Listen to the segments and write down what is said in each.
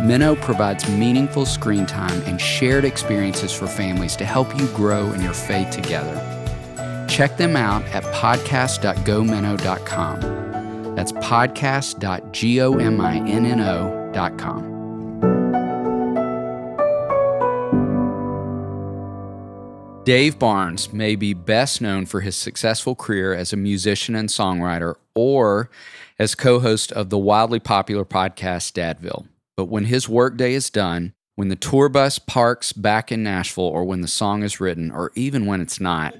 Minno provides meaningful screen time and shared experiences for families to help you grow in your faith together. Check them out at podcast.gominno.com. That's podcast.gominno.com. Dave Barnes may be best known for his successful career as a musician and songwriter or as co host of the wildly popular podcast Dadville. But when his workday is done, when the tour bus parks back in Nashville, or when the song is written, or even when it's not,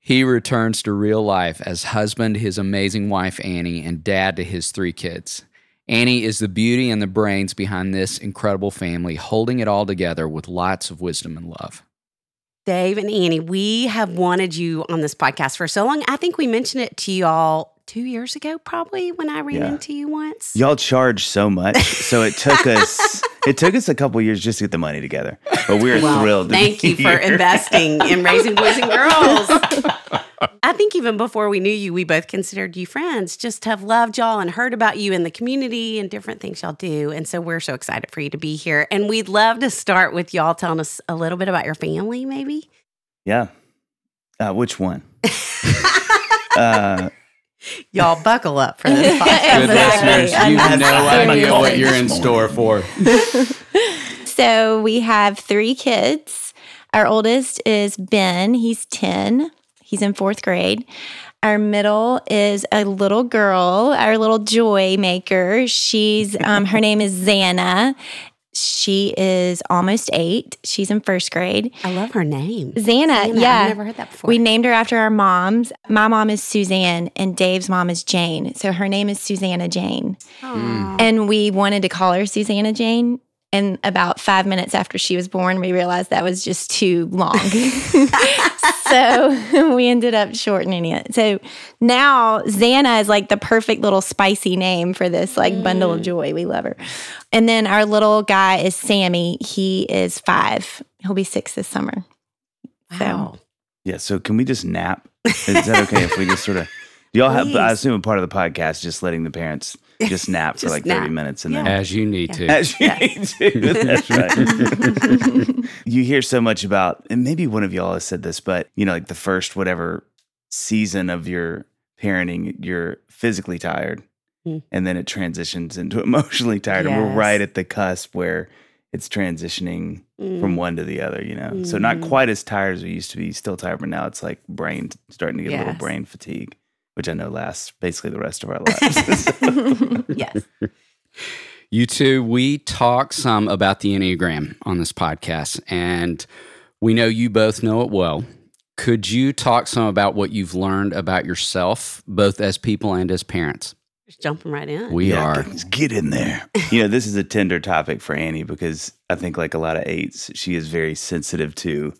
he returns to real life as husband to his amazing wife, Annie, and dad to his three kids. Annie is the beauty and the brains behind this incredible family, holding it all together with lots of wisdom and love. Dave and Annie, we have wanted you on this podcast for so long. I think we mentioned it to you all two years ago, probably when I ran yeah. into you once. Y'all charge so much, so it took us it took us a couple years just to get the money together. But we are well, thrilled. thank you here. for investing in raising boys and girls. I think even before we knew you, we both considered you friends, just have loved y'all and heard about you in the community and different things y'all do. And so we're so excited for you to be here. And we'd love to start with y'all telling us a little bit about your family, maybe. Yeah. Uh, which one? uh, Y'all buckle up for this podcast. Good listeners, you have no idea what you're in store for. so we have three kids. Our oldest is Ben. He's 10. He's in fourth grade. Our middle is a little girl, our little joy maker. She's um, her name is Xana, she is almost eight. She's in first grade. I love her name. Xana, Xana. yeah. I've never heard that before. We named her after our moms. My mom is Suzanne and Dave's mom is Jane. So her name is Susanna Jane. Aww. And we wanted to call her Susanna Jane. And about five minutes after she was born, we realized that was just too long. so we ended up shortening it. So now Xana is like the perfect little spicy name for this like mm. bundle of mm. joy. We love her. And then our little guy is Sammy. He is five. He'll be six this summer. Wow. So yeah. So can we just nap? Is that okay if we just sort of? Y'all have? I assume a part of the podcast just letting the parents just nap just for like nap. 30 minutes and yeah. then as you need yeah. to. As you yeah. need to. That's right. you hear so much about and maybe one of y'all has said this, but you know, like the first whatever season of your parenting, you're physically tired. Mm. and then it transitions into emotionally tired. And we're right at the cusp where it's transitioning from Mm. one to the other, you know? So not Mhm. quite as tired as we used to be, still tired, but now it's like brain starting to get a little brain fatigue, which I know lasts basically the rest of our lives. yes. You two, we talk some about the Enneagram on this podcast, and we know you both know it well. Could you talk some about what you've learned about yourself, both as people and as parents? Just jumping right in. We Yeah, are. Get, get in there. you know, this is a tender topic for Annie because I think, like a lot of eights, she is very sensitive to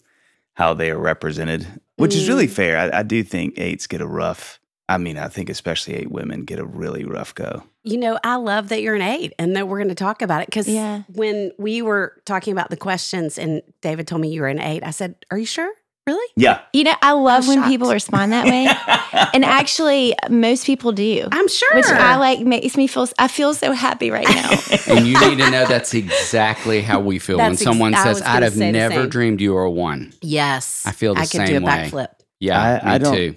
how they are represented, which is really mm. fair. I, I do think eights get a rough. I mean, I think especially eight women get a really rough go. You know, I love that you're an eight and that we're going to talk about it because Yeah. when we were talking about the questions and David told me you were an eight, I said, Are you sure? Really? Yeah. You know, I love when shocked. people respond that way. and actually, most people do. I'm sure. Which I like makes me feel I feel so happy right now. and you need to know that's exactly how we feel when That's ex- someone I says, "I'd have say never dreamed you were a one." yes. I feel the I could do a backflip. Yeah, I- me I don't- too.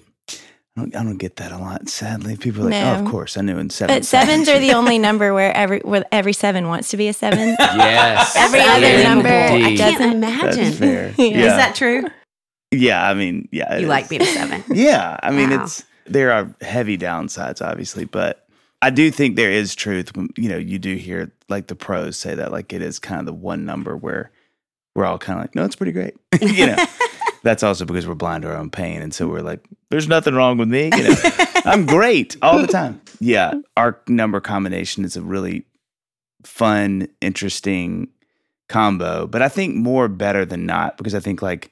I don't, I don't get that a lot. Sadly, people are like, "Oh, of course, I knew in seven. but sevens are the only number where every where every seven wants to be a seven. Yes. Every other number, I I can't imagine. That's fair. Yeah. yeah. Is that true? Yeah. I mean, yeah. it You is. like being a seven. Yeah, I mean Wow. it's there are heavy downsides, obviously, but I do think there is truth. When, you know, you do hear like the pros say that like it is kind of the one number where we're all kind of like, no, it's pretty great. you know, that's also because we're blind to our own pain, and so we're like, there's nothing wrong with me. You know, I'm great all the time. Yeah, our number combination is a really fun, interesting combo, but I think more better than not because I think like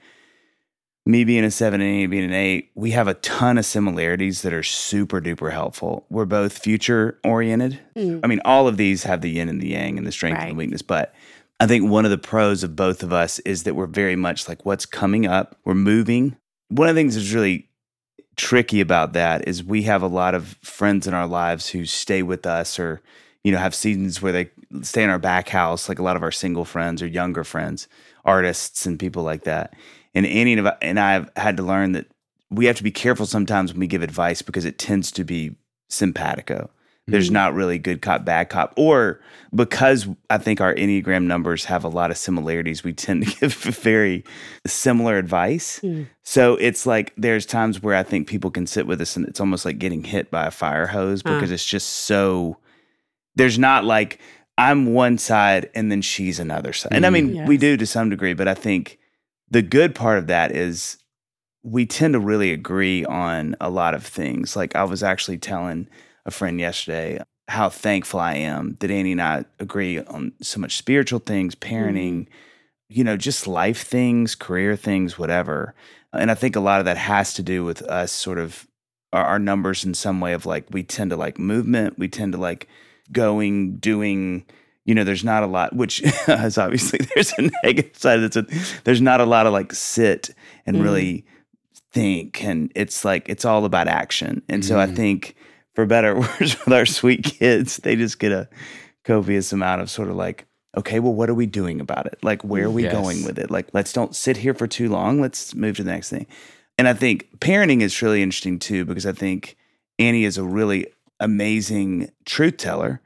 me being a seven and Annie being an eight, we have a ton of similarities that are super duper helpful. We're both future oriented. Mm. I mean, all of these have the yin and the yang and the strength and the weakness, but I think one of the pros of both of us is that we're very much like what's coming up. We're moving. One of the things that's really tricky about that is we have a lot of friends in our lives who stay with us or you know have seasons where they stay in our back house like a lot of our single friends or younger friends artists and people like that and and I- and i have had to learn that we have to be careful sometimes when we give advice because it tends to be simpatico there's not really good cop bad cop or because i think our enneagram numbers have a lot of similarities we tend to give very similar advice Mm. so it's like there's times where I think people can sit with us and it's almost like getting hit by a fire hose because it's just so there's not like I'm one side and then she's another side. And I mean, we do to some degree, but I think the good part of that is we tend to really agree on a lot of things. Like I was actually telling a friend yesterday how thankful I am that Annie and I agree on so much spiritual things, parenting, you know, just life things, career things, whatever. And I think a lot of that has to do with us sort of our, our numbers in some way of like we tend to like movement, we tend to like going, doing, you know, there's not a lot, which is obviously there's a negative side that's a, there's not a lot of like sit and Mm. really think. And it's like, it's all about action. And so I Mm. think for better or worse with our sweet kids, they just get a copious amount of sort of like, okay, well, what are we doing about it? Like, where are we Yes. going with it? Like, let's don't sit here for too long. Let's move to the next thing. And I think parenting is really interesting too, because I think Annie is a really amazing truth teller.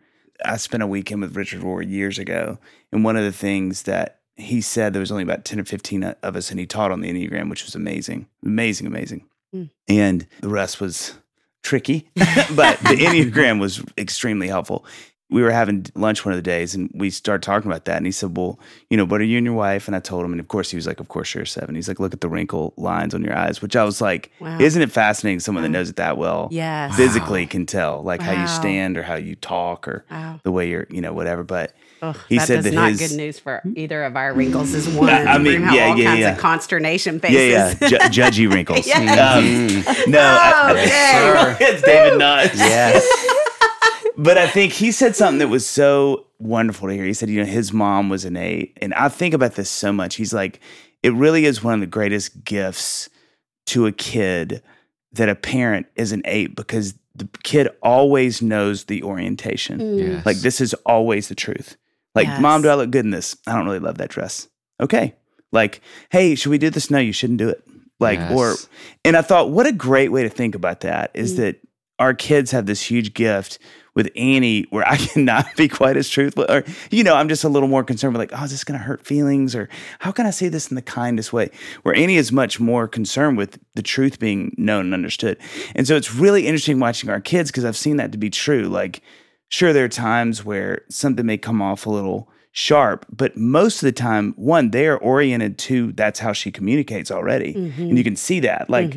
I spent a weekend with Richard Rohr years ago, and one of the things that he said there was only about 10 or 15 of us, and he taught on the Enneagram, which was amazing, amazing, amazing. Mm. And the rest was tricky, but the Enneagram was extremely helpful. We were having lunch one of the days and we started talking about that. And he said, Well, you know, what are you and your wife? And I told him, and of course, he was like, Of course, you're a seven. He's like, Look at the wrinkle lines on your eyes, which I was like, Wow. Isn't it fascinating? Someone that knows it that well Yes. physically can tell, like how you stand or how you talk or Wow. the way you're, you know, whatever. But Ugh, He that said is that not his- good news for hmm? either of our wrinkles. Is one. I mean, gonna yeah, all yeah, kinds yeah. of consternation faces. yeah, yeah, ju- judgy wrinkles. Yes. Mm-hmm. Um, no, oh, I- Okay. it's David Nuts. Yes. but I think he said something that was so wonderful to hear. He said, you know, his mom was an eight. And I think about this so much. He's like, it really is one of the greatest gifts to a kid that a parent is an eight because the kid always knows the orientation. Mm. Yes. Like, this is always the truth. Like, Yes. mom, do I look good in this? I don't really love that dress. Okay. Like, hey, should we do this? No, you shouldn't do it. Like, or, and I thought, what a great way to think about that is Mm. that our kids have this huge gift with Annie where I cannot be quite as truthful. Or, you know, I'm just a little more concerned with like, oh, is this going to hurt feelings? Or how can I say this in the kindest way? Where Annie is much more concerned with the truth being known and understood. And so it's really interesting watching our kids because I've seen that to be true. Like, sure, there are times where something may come off a little sharp, but most of the time, one, they are oriented to that's how she communicates already. Mm-hmm. And you can see that. Like,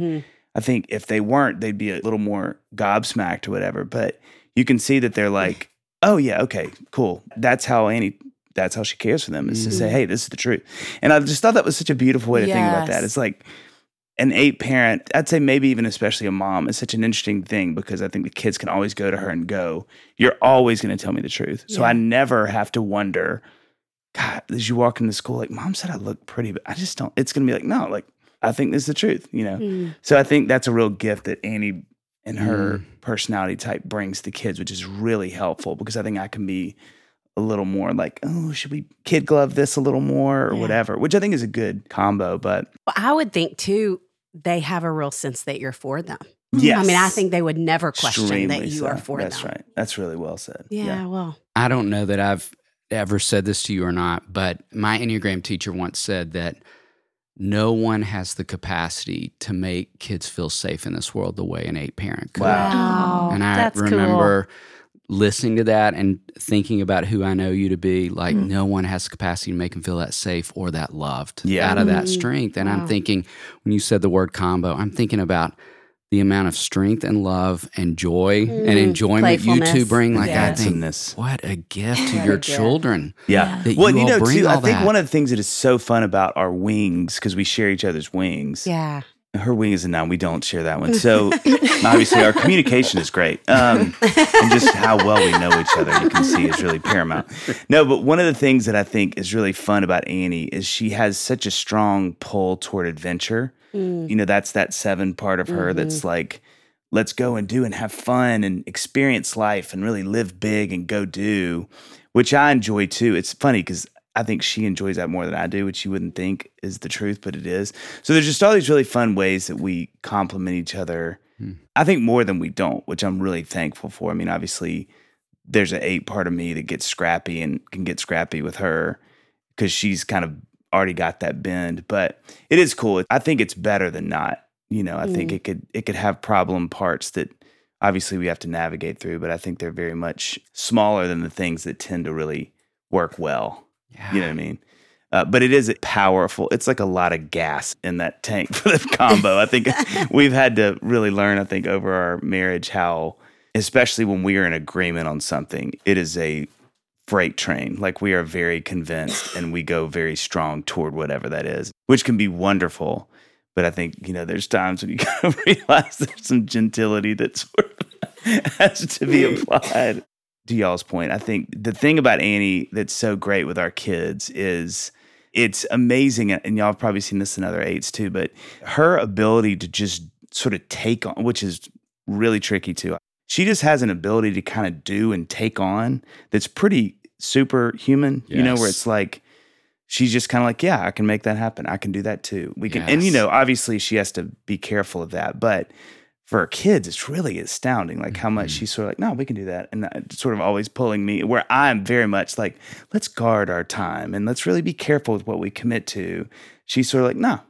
I think if they weren't, they'd be a little more gobsmacked or whatever. But you can see that they're like, oh yeah, okay, cool. That's how Annie. That's how she cares for them is to say, hey, this is the truth. And I just thought that was such a beautiful way to think about that. It's like an eight parent. I'd say maybe even especially a mom is such an interesting thing because I think the kids can always go to her and go, you're always going to tell me the truth. So I never have to wonder. God, as you walk into school, like mom said, I look pretty, but I just don't. It's going to be like, no, like I think this is the truth, you know. Mm. So I think that's a real gift that Annie and her personality type brings to kids, which is really helpful because I think I can be a little more like, oh, should we kid glove this a little more or Yeah. whatever, which I think is a good combo. But Well, I would think too, they have a real sense that you're for them. yes, I mean, I think they would never question that you so. are for That's them. That's right. That's really well said. Yeah, well, I don't know that I've ever said this to you or not, but my Enneagram teacher once said that no one has the capacity to make kids feel safe in this world the way an eight parent could. Wow. Oh, and I that's remember listening to that and thinking about who I know you to be. Like, Mm. no one has the capacity to make them feel that safe or that loved Yeah. out of that Mm. strength. And Wow. I'm thinking, when you said the word combo, I'm thinking about the amount of strength and love and joy and Mm, enjoyment you two bring. Like, I think, what a gift to your gift. children. Yeah. That well, you you know, too, I think that. one of the things that is so fun about our wings, because we share each other's wings. yeah. Her wing is a nine. We don't share that one. So obviously our communication is great. Um, and just how well we know each other, you can see is really paramount. No, but one of the things that I think is really fun about Annie is she has such a strong pull toward adventure. Mm. You know, that's that seven part of her that's like, let's go and do and have fun and experience life and really live big and go do, which I enjoy too. It's funny because I think she enjoys that more than I do, which you wouldn't think is the truth, but it is. So there's just all these really fun ways that we complement each other. Hmm. I think more than we don't, which I'm really thankful for. I mean, obviously, there's an eight part of me that gets scrappy and can get scrappy with her because she's kind of already got that bend. But it is cool. I think it's better than not. You know, I think mm. it could it could have problem parts that obviously we have to navigate through, but I think they're very much smaller than the things that tend to really work well. Yeah. You know what I mean? Uh, but it is powerful. It's like a lot of gas in that tank for the combo. I think we've had to really learn, I think, over our marriage how, especially when we are in agreement on something, it is a freight train. Like we are very convinced and we go very strong toward whatever that is, which can be wonderful. But I think, you know, there's times when you kind of realize there's some gentility that sort of has to be applied. To y'all's point, I think the thing about Annie that's so great with our kids is it's amazing. And y'all have probably seen this in other eights too, but her ability to just sort of take on, which is really tricky too. She just has an ability to kind of do and take on that's pretty superhuman, you know, where it's like, she's just kind of like, yeah, I can make that happen. I can do that too. We can, and you know, obviously she has to be careful of that, but for her kids, it's really astounding, like how much Mhm. she's sort of like, no, we can do that, and that sort of always pulling me. Where I'm very much like, let's guard our time and let's really be careful with what we commit to. She's sort of like, no,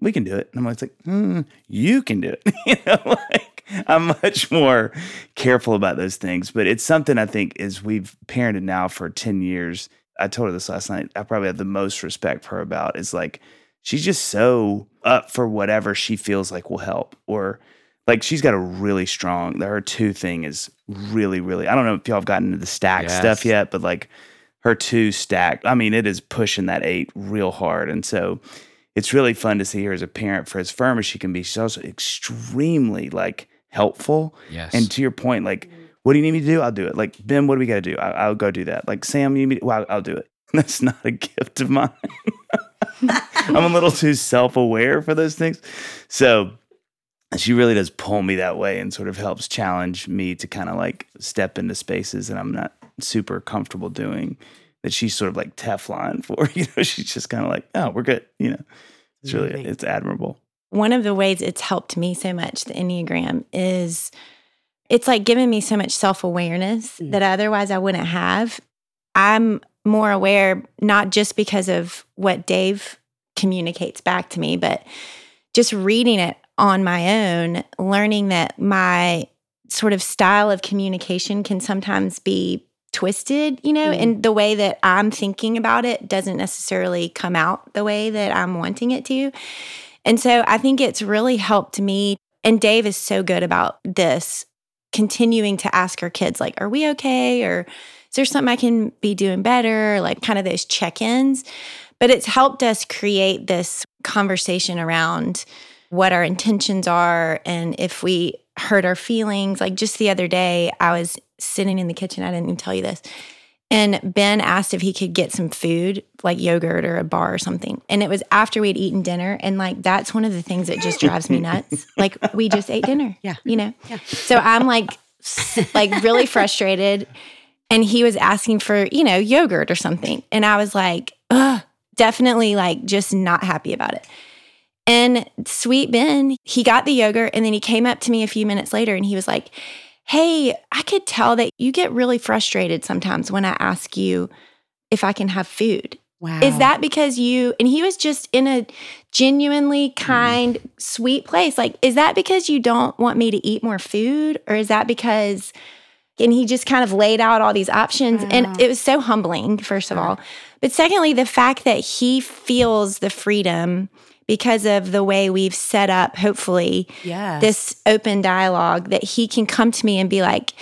we can do it, and I'm always like, mm, you can do it. you know, like I'm much more careful about those things, but it's something I think is we've parented now for ten years. I told her this last night. I probably have the most respect for her about is like she's just so up for whatever she feels like will help or like she's got a really strong her two thing is really really i don't know if y'all have gotten into the stack stuff yet but like her two stack i mean it is pushing that eight real hard. And so it's really fun to see her as a parent for as firm as she can be. She's also extremely like helpful. Yes. and to your point like what do you need me to do? I'll do it. Like ben what do we got to do? I, i'll go do that. Like sam you need me to, well, I'll, I'll do it. That's not a gift of mine. I'm a little too self-aware for those things. So she really does pull me that way and sort of helps challenge me to kind of like step into spaces that I'm not super comfortable doing that she's sort of like Teflon for. You know, she's just kind of like, oh, we're good. You know, it's really, it's admirable. One of the ways it's helped me so much, the Enneagram, is it's like giving me so much self awareness Mm. that otherwise I wouldn't have. I'm more aware, not just because of what Dave communicates back to me, but just reading it on my own, learning that my sort of style of communication can sometimes be twisted, you know, Mm. and the way that I'm thinking about it doesn't necessarily come out the way that I'm wanting it to. And so I think it's really helped me. And Dave is so good about this, continuing to ask our kids, like, are we okay? Or is there something I can be doing better? Like, kind of those check ins. But it's helped us create this conversation around what our intentions are and if we hurt our feelings. Like, just the other day, I was sitting in the kitchen. I didn't even tell you this. And Ben asked if he could get some food, like yogurt or a bar or something. And it was after we'd eaten dinner. And like, that's one of the things that just drives me nuts. Like, we just ate dinner. Yeah. You know? Yeah. So I'm like, like really frustrated. And he was asking for, you know, yogurt or something. And I was like, ugh, definitely like just not happy about it. And sweet Ben, he got the yogurt and then he came up to me a few minutes later and he was like, Hey, I could tell that you get really frustrated sometimes when I ask you if I can have food. Wow. Is that because you, and he was just in a genuinely mm. kind, sweet place. Like, is that because you don't want me to eat more food? Or is that because, and he just kind of laid out all these options. Wow. And it was so humbling, first of all. But secondly, the fact that he feels the freedom because of the way we've set up, hopefully, Yes. this open dialogue that he can come to me and be like,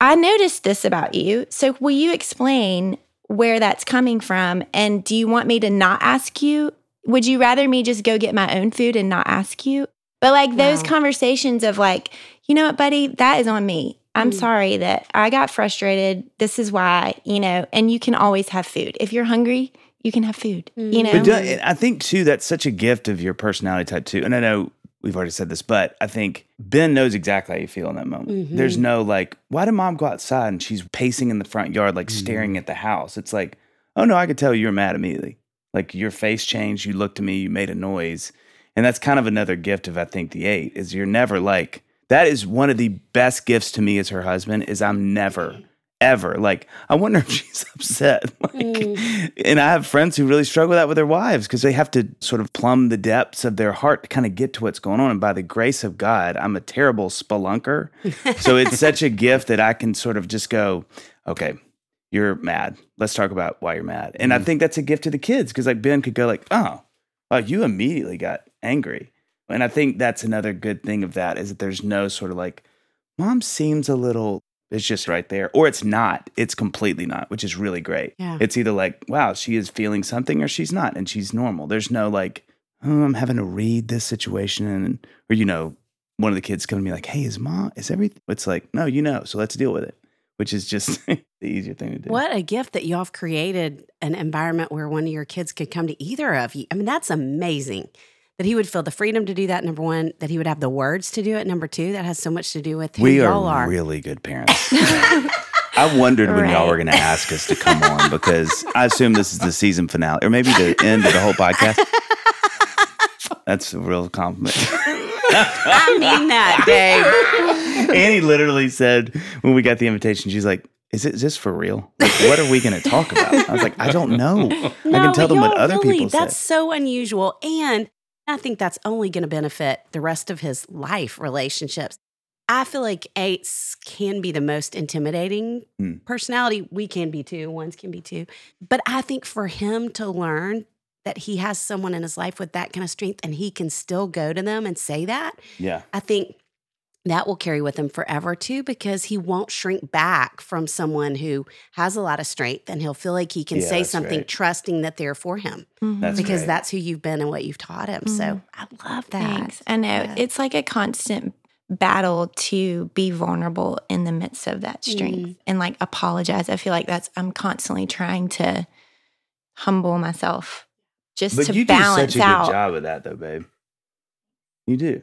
I noticed this about you. So will you explain where that's coming from? And do you want me to not ask you? Would you rather me just go get my own food and not ask you? But like those Wow. conversations of like, you know what, buddy, that is on me. I'm Mm. sorry that I got frustrated. This is why, you know, and you can always have food. If you're hungry, you can have food, you mm-hmm. know? But do, I think too that's such a gift of your personality type too. And I know we've already said this, but I think Ben knows exactly how you feel in that moment. Mhm. There's no like, why did mom go outside and she's pacing in the front yard, like mm-hmm. staring at the house? It's like, oh no, I could tell you were mad immediately. Like your face changed, you looked at me, you made a noise. And that's kind of another gift of I think the eight is you're never like that is one of the best gifts to me as her husband is I'm never mm-hmm. ever like I wonder if she's upset like mm. and I have friends who really struggle with that with their wives because they have to sort of plumb the depths of their heart to kind of get to what's going on and by the grace of God I'm a terrible spelunker. So it's such a gift that I can sort of just go okay you're mad. Let's talk about why you're mad. And I mm. think that's a gift to the kids because like Ben could go like oh oh you immediately got angry. And I think that's another good thing of that is that there's no sort of like, mom seems a little, it's just right there. Or it's not. It's completely not, which is really great. Yeah. It's either like, wow, she is feeling something or she's not. And she's normal. There's no like, oh, I'm having to read this situation. And, or, you know, one of the kids come to me like, hey, is mom, is everything? It's like, no, you know, so let's deal with it, which is just the easier thing to do. What a gift that y'all have created an environment where one of your kids could come to either of you. I mean, that's amazing that he would feel the freedom to do that. Number one, that he would have the words to do it. Number two, that has so much to do with who We y'all are are. really good parents. I wondered when y'all were going to ask us to come on because I assume this is the season finale or maybe the end of the whole podcast. That's a real compliment. I mean that, Dave. Annie literally said when we got the invitation, she's like, "Is it is this for real? Like, what are we going to talk about?" I was like, "I don't know. I can tell them what other really, people That's say." so unusual. And I think that's only going to benefit the rest of his life relationships. I feel like eights can be the most intimidating Hmm. personality. We can be too, ones can be too. But I think for him to learn that he has someone in his life with that kind of strength and he can still go to them and say that, Yeah, I think that will carry with him forever too, because he won't shrink back from someone who has a lot of strength and he'll feel like he can Yeah, say something right. trusting that they're for him Mhm. That's because great. that's who you've been and what you've taught him. So I love that. Thanks. I know Yeah. it's like a constant battle to be vulnerable in the midst of that strength Mm. and like apologize. I feel like that's I'm constantly trying to humble myself just but to you do balance such a out. good job of that, though, babe. You do.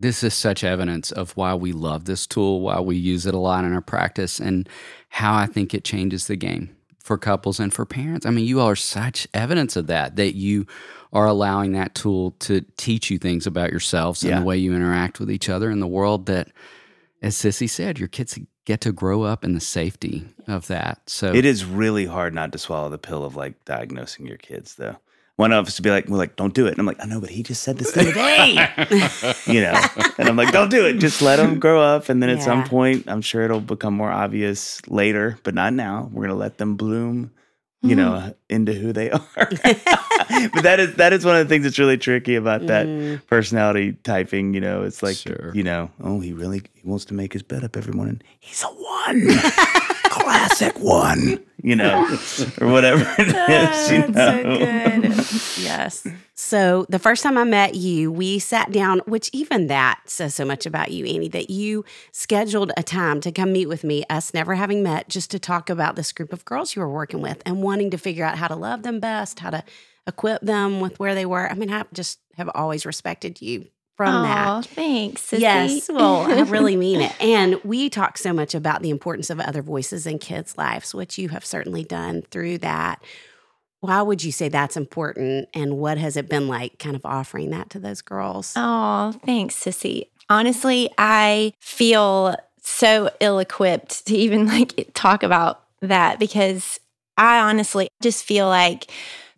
This is such evidence of why we love this tool, why we use it a lot in our practice, and how I think it changes the game for couples and for parents. I mean, you are such evidence of that, that you are allowing that tool to teach you things about yourselves Yeah. and the way you interact with each other in the world that, as Sissy said, your kids get to grow up in the safety of that. So It is really hard not to swallow the pill of like diagnosing your kids, though. One of us to be like, "We're like, don't do it," and I'm like, "I know, but he just said this the other day," you know. And I'm like, "Don't do it. Just let them grow up, and then at some point, I'm sure it'll become more obvious later, but not now. We're gonna let them bloom, you know, into who they are." but that is that is one of the things that's really tricky about that Mm. personality typing. You know, it's like, Sure. you know, oh, he really he wants to make his bed up every morning. He's a one, classic one. You know, or whatever it ah, is. you know? yes. So the first time I met you, we sat down, which even that says so much about you, Annie, that you scheduled a time to come meet with me, us never having met, just to talk about this group of girls you were working with and wanting to figure out how to love them best, how to equip them with where they were. I mean, I just have always respected you from that. Oh, thanks. Sissy. Yes, well, I really mean it. And we talk so much about the importance of other voices in kids' lives, which you have certainly done through that. Why would you say that's important? And what has it been like kind of offering that to those girls? Oh, thanks, Sissy. Honestly, I feel so ill equipped to even like talk about that because I honestly just feel like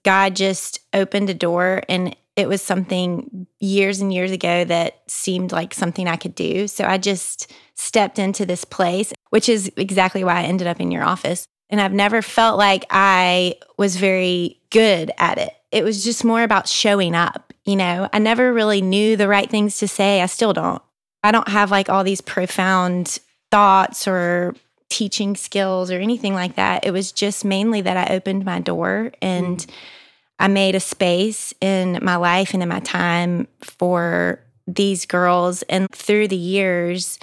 God just opened a door and it was something years and years ago that seemed like something I could do. So I just stepped into this place, which is exactly why I ended up in your office. And I've never felt like I was very good at it. It was just more about showing up. You know, I never really knew the right things to say. I still don't. I don't have like all these profound thoughts or teaching skills or anything like that. It was just mainly that I opened my door and mm. I made a space in my life and in my time for these girls. And through the years,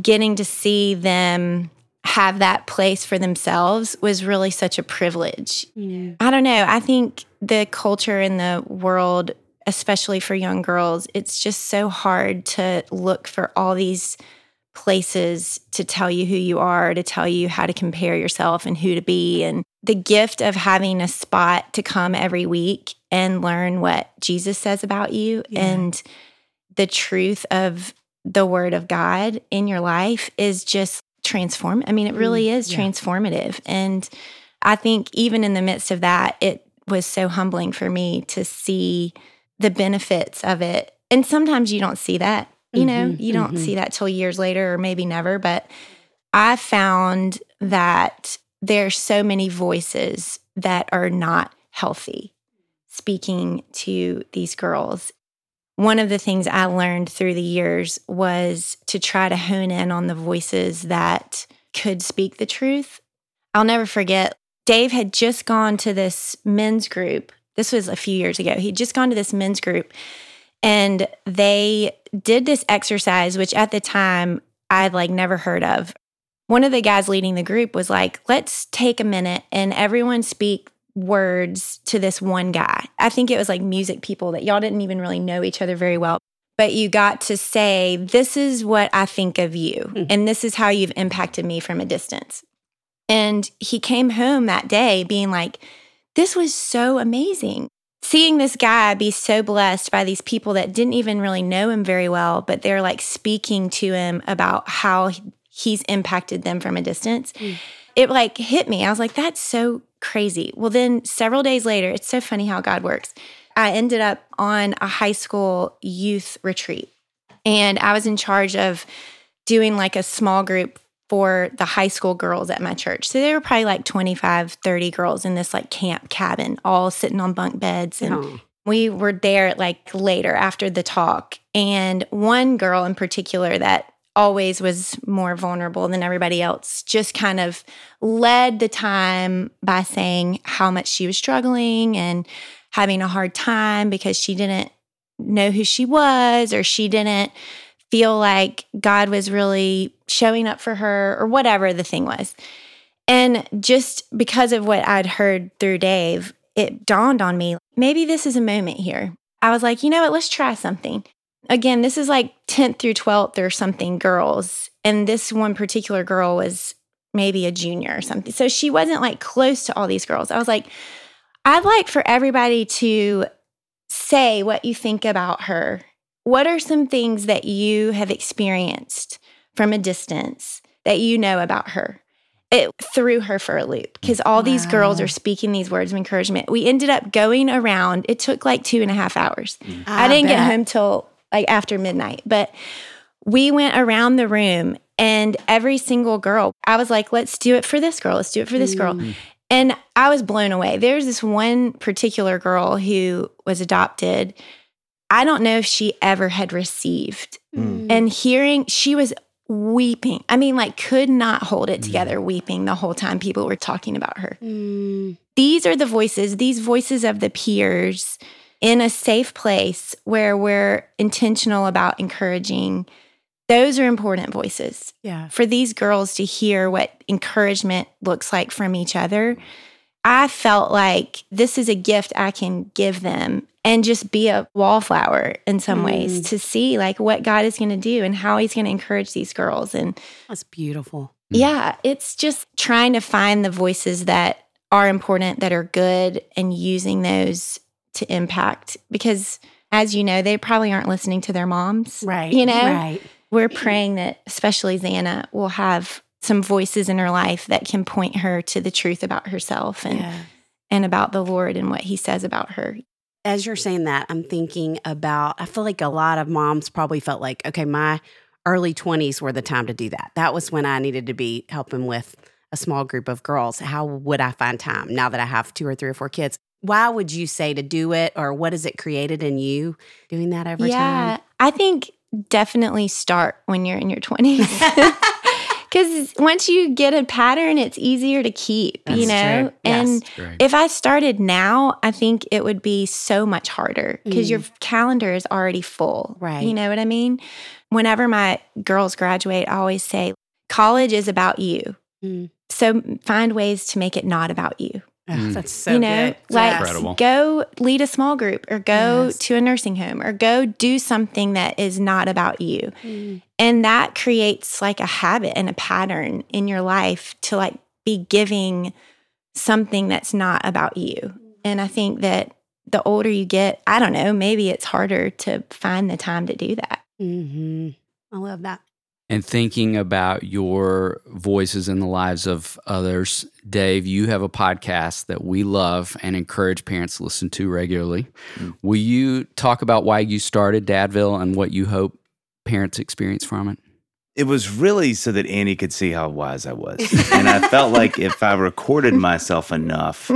getting to see them have that place for themselves was really such a privilege. I don't know. I think the culture in the world, especially for young girls, it's just so hard to look for all these places to tell you who you are, to tell you how to compare yourself and who to be. And the gift of having a spot to come every week and learn what Jesus says about you and the truth of the word of God in your life is just transform. I mean, it really mm, is yeah. transformative. And I think even in the midst of that, it was so humbling for me to see the benefits of it. And sometimes you don't see that, you know, Mhm, you don't mhm. see that till years later or maybe never. But I found that there's so many voices that are not healthy speaking to these girls. One of the things I learned through the years was to try to hone in on the voices that could speak the truth. I'll never forget, Dave had just gone to this men's group. This was a few years ago. He'd just gone to this men's group and they did this exercise, which at the time I'd like never heard of. One of the guys leading the group was like, let's take a minute and everyone speak words to this one guy. I think it was like music people that y'all didn't even really know each other very well. But you got to say, This is what I think of you, Mhm. and this is how you've impacted me from a distance. And he came home that day being like, This was so amazing. Seeing this guy be so blessed by these people that didn't even really know him very well, but they're like speaking to him about how he's impacted them from a distance. Mm. It like hit me. I was like, that's so crazy. Well, then several days later, it's so funny how God works. I ended up on a high school youth retreat and I was in charge of doing like a small group for the high school girls at my church. So there were probably like 25, 30 girls in this like camp cabin, all sitting on bunk beds. And Oh. we were there like later after the talk. And one girl in particular that always was more vulnerable than everybody else just kind of led the time by saying how much she was struggling and having a hard time because she didn't know who she was or she didn't feel like God was really showing up for her or whatever the thing was. And just because of what I'd heard through Dave, it dawned on me maybe this is a moment here. I was like, you know what, let's try something. Again, this is like 10th through 12th or something girls. And this one particular girl was maybe a junior or something. So she wasn't like close to all these girls. I was like, I'd like for everybody to say what you think about her. What are some things that you have experienced from a distance that you know about her? It threw her for a loop because all these girls are speaking these words of encouragement. We ended up going around, it took like two and a half hours. Mm. I, didn't get home till like after midnight, but we went around the room and every single girl, I was like, let's do it for this girl. Let's do it for this girl. Mm. And I was blown away. There's this one particular girl who was adopted. I don't know if she ever had received. Mm. And hearing, she was weeping. I mean, like, could not hold it together, weeping the whole time people were talking about her. Mm. These are the voices, these voices of the peers in a safe place where we're intentional about encouraging. Those are important voices Yeah. for these girls to hear what encouragement looks like from each other, I felt like this is a gift I can give them and just be a wallflower in some ways mm. to see like what God is going to do and how he's going to encourage these girls and That's beautiful. Mm. yeah, it's just trying to find the voices that are important, that are good, and using those to impact. Because as you know, they probably aren't listening to their moms. Right. You know, Right. we're praying that especially Xana will have some voices in her life that can point her to the truth about herself and, Yeah. and about the Lord and what he says about her. As you're saying that, I'm thinking about, I feel like a lot of moms probably felt like, okay, my early 20s were the time to do that. That was when I needed to be helping with a small group of girls. How would I find time now that I have two or three or four kids? Why would you say to do it, or what has it created in you doing that every yeah, time? I think definitely start when you're in your 20s. Because once you get a pattern, it's easier to keep, you know? true. Yes. And Great. if I started now, I think it would be so much harder because your calendar is already full. Right. You know what I mean? Whenever my girls graduate, I always say, college is about you. Mm. So find ways to make it not about you. Ugh, Mm. that's so you know, good. like Incredible. go lead a small group or go Yes. to a nursing home or go do something that is not about you. Mm. And that creates like a habit and a pattern in your life to like be giving something that's not about you. And I think that the older you get, I don't know, maybe it's harder to find the time to do that. hmm I love that. And thinking about your voices in the lives of others, Dave, you have a podcast that we love and encourage parents to listen to regularly. Mm. Will you talk about why you started Dadville and what you hope parents experience from it? It was really so that Annie could see how wise I was. and I felt like if I recorded myself enough,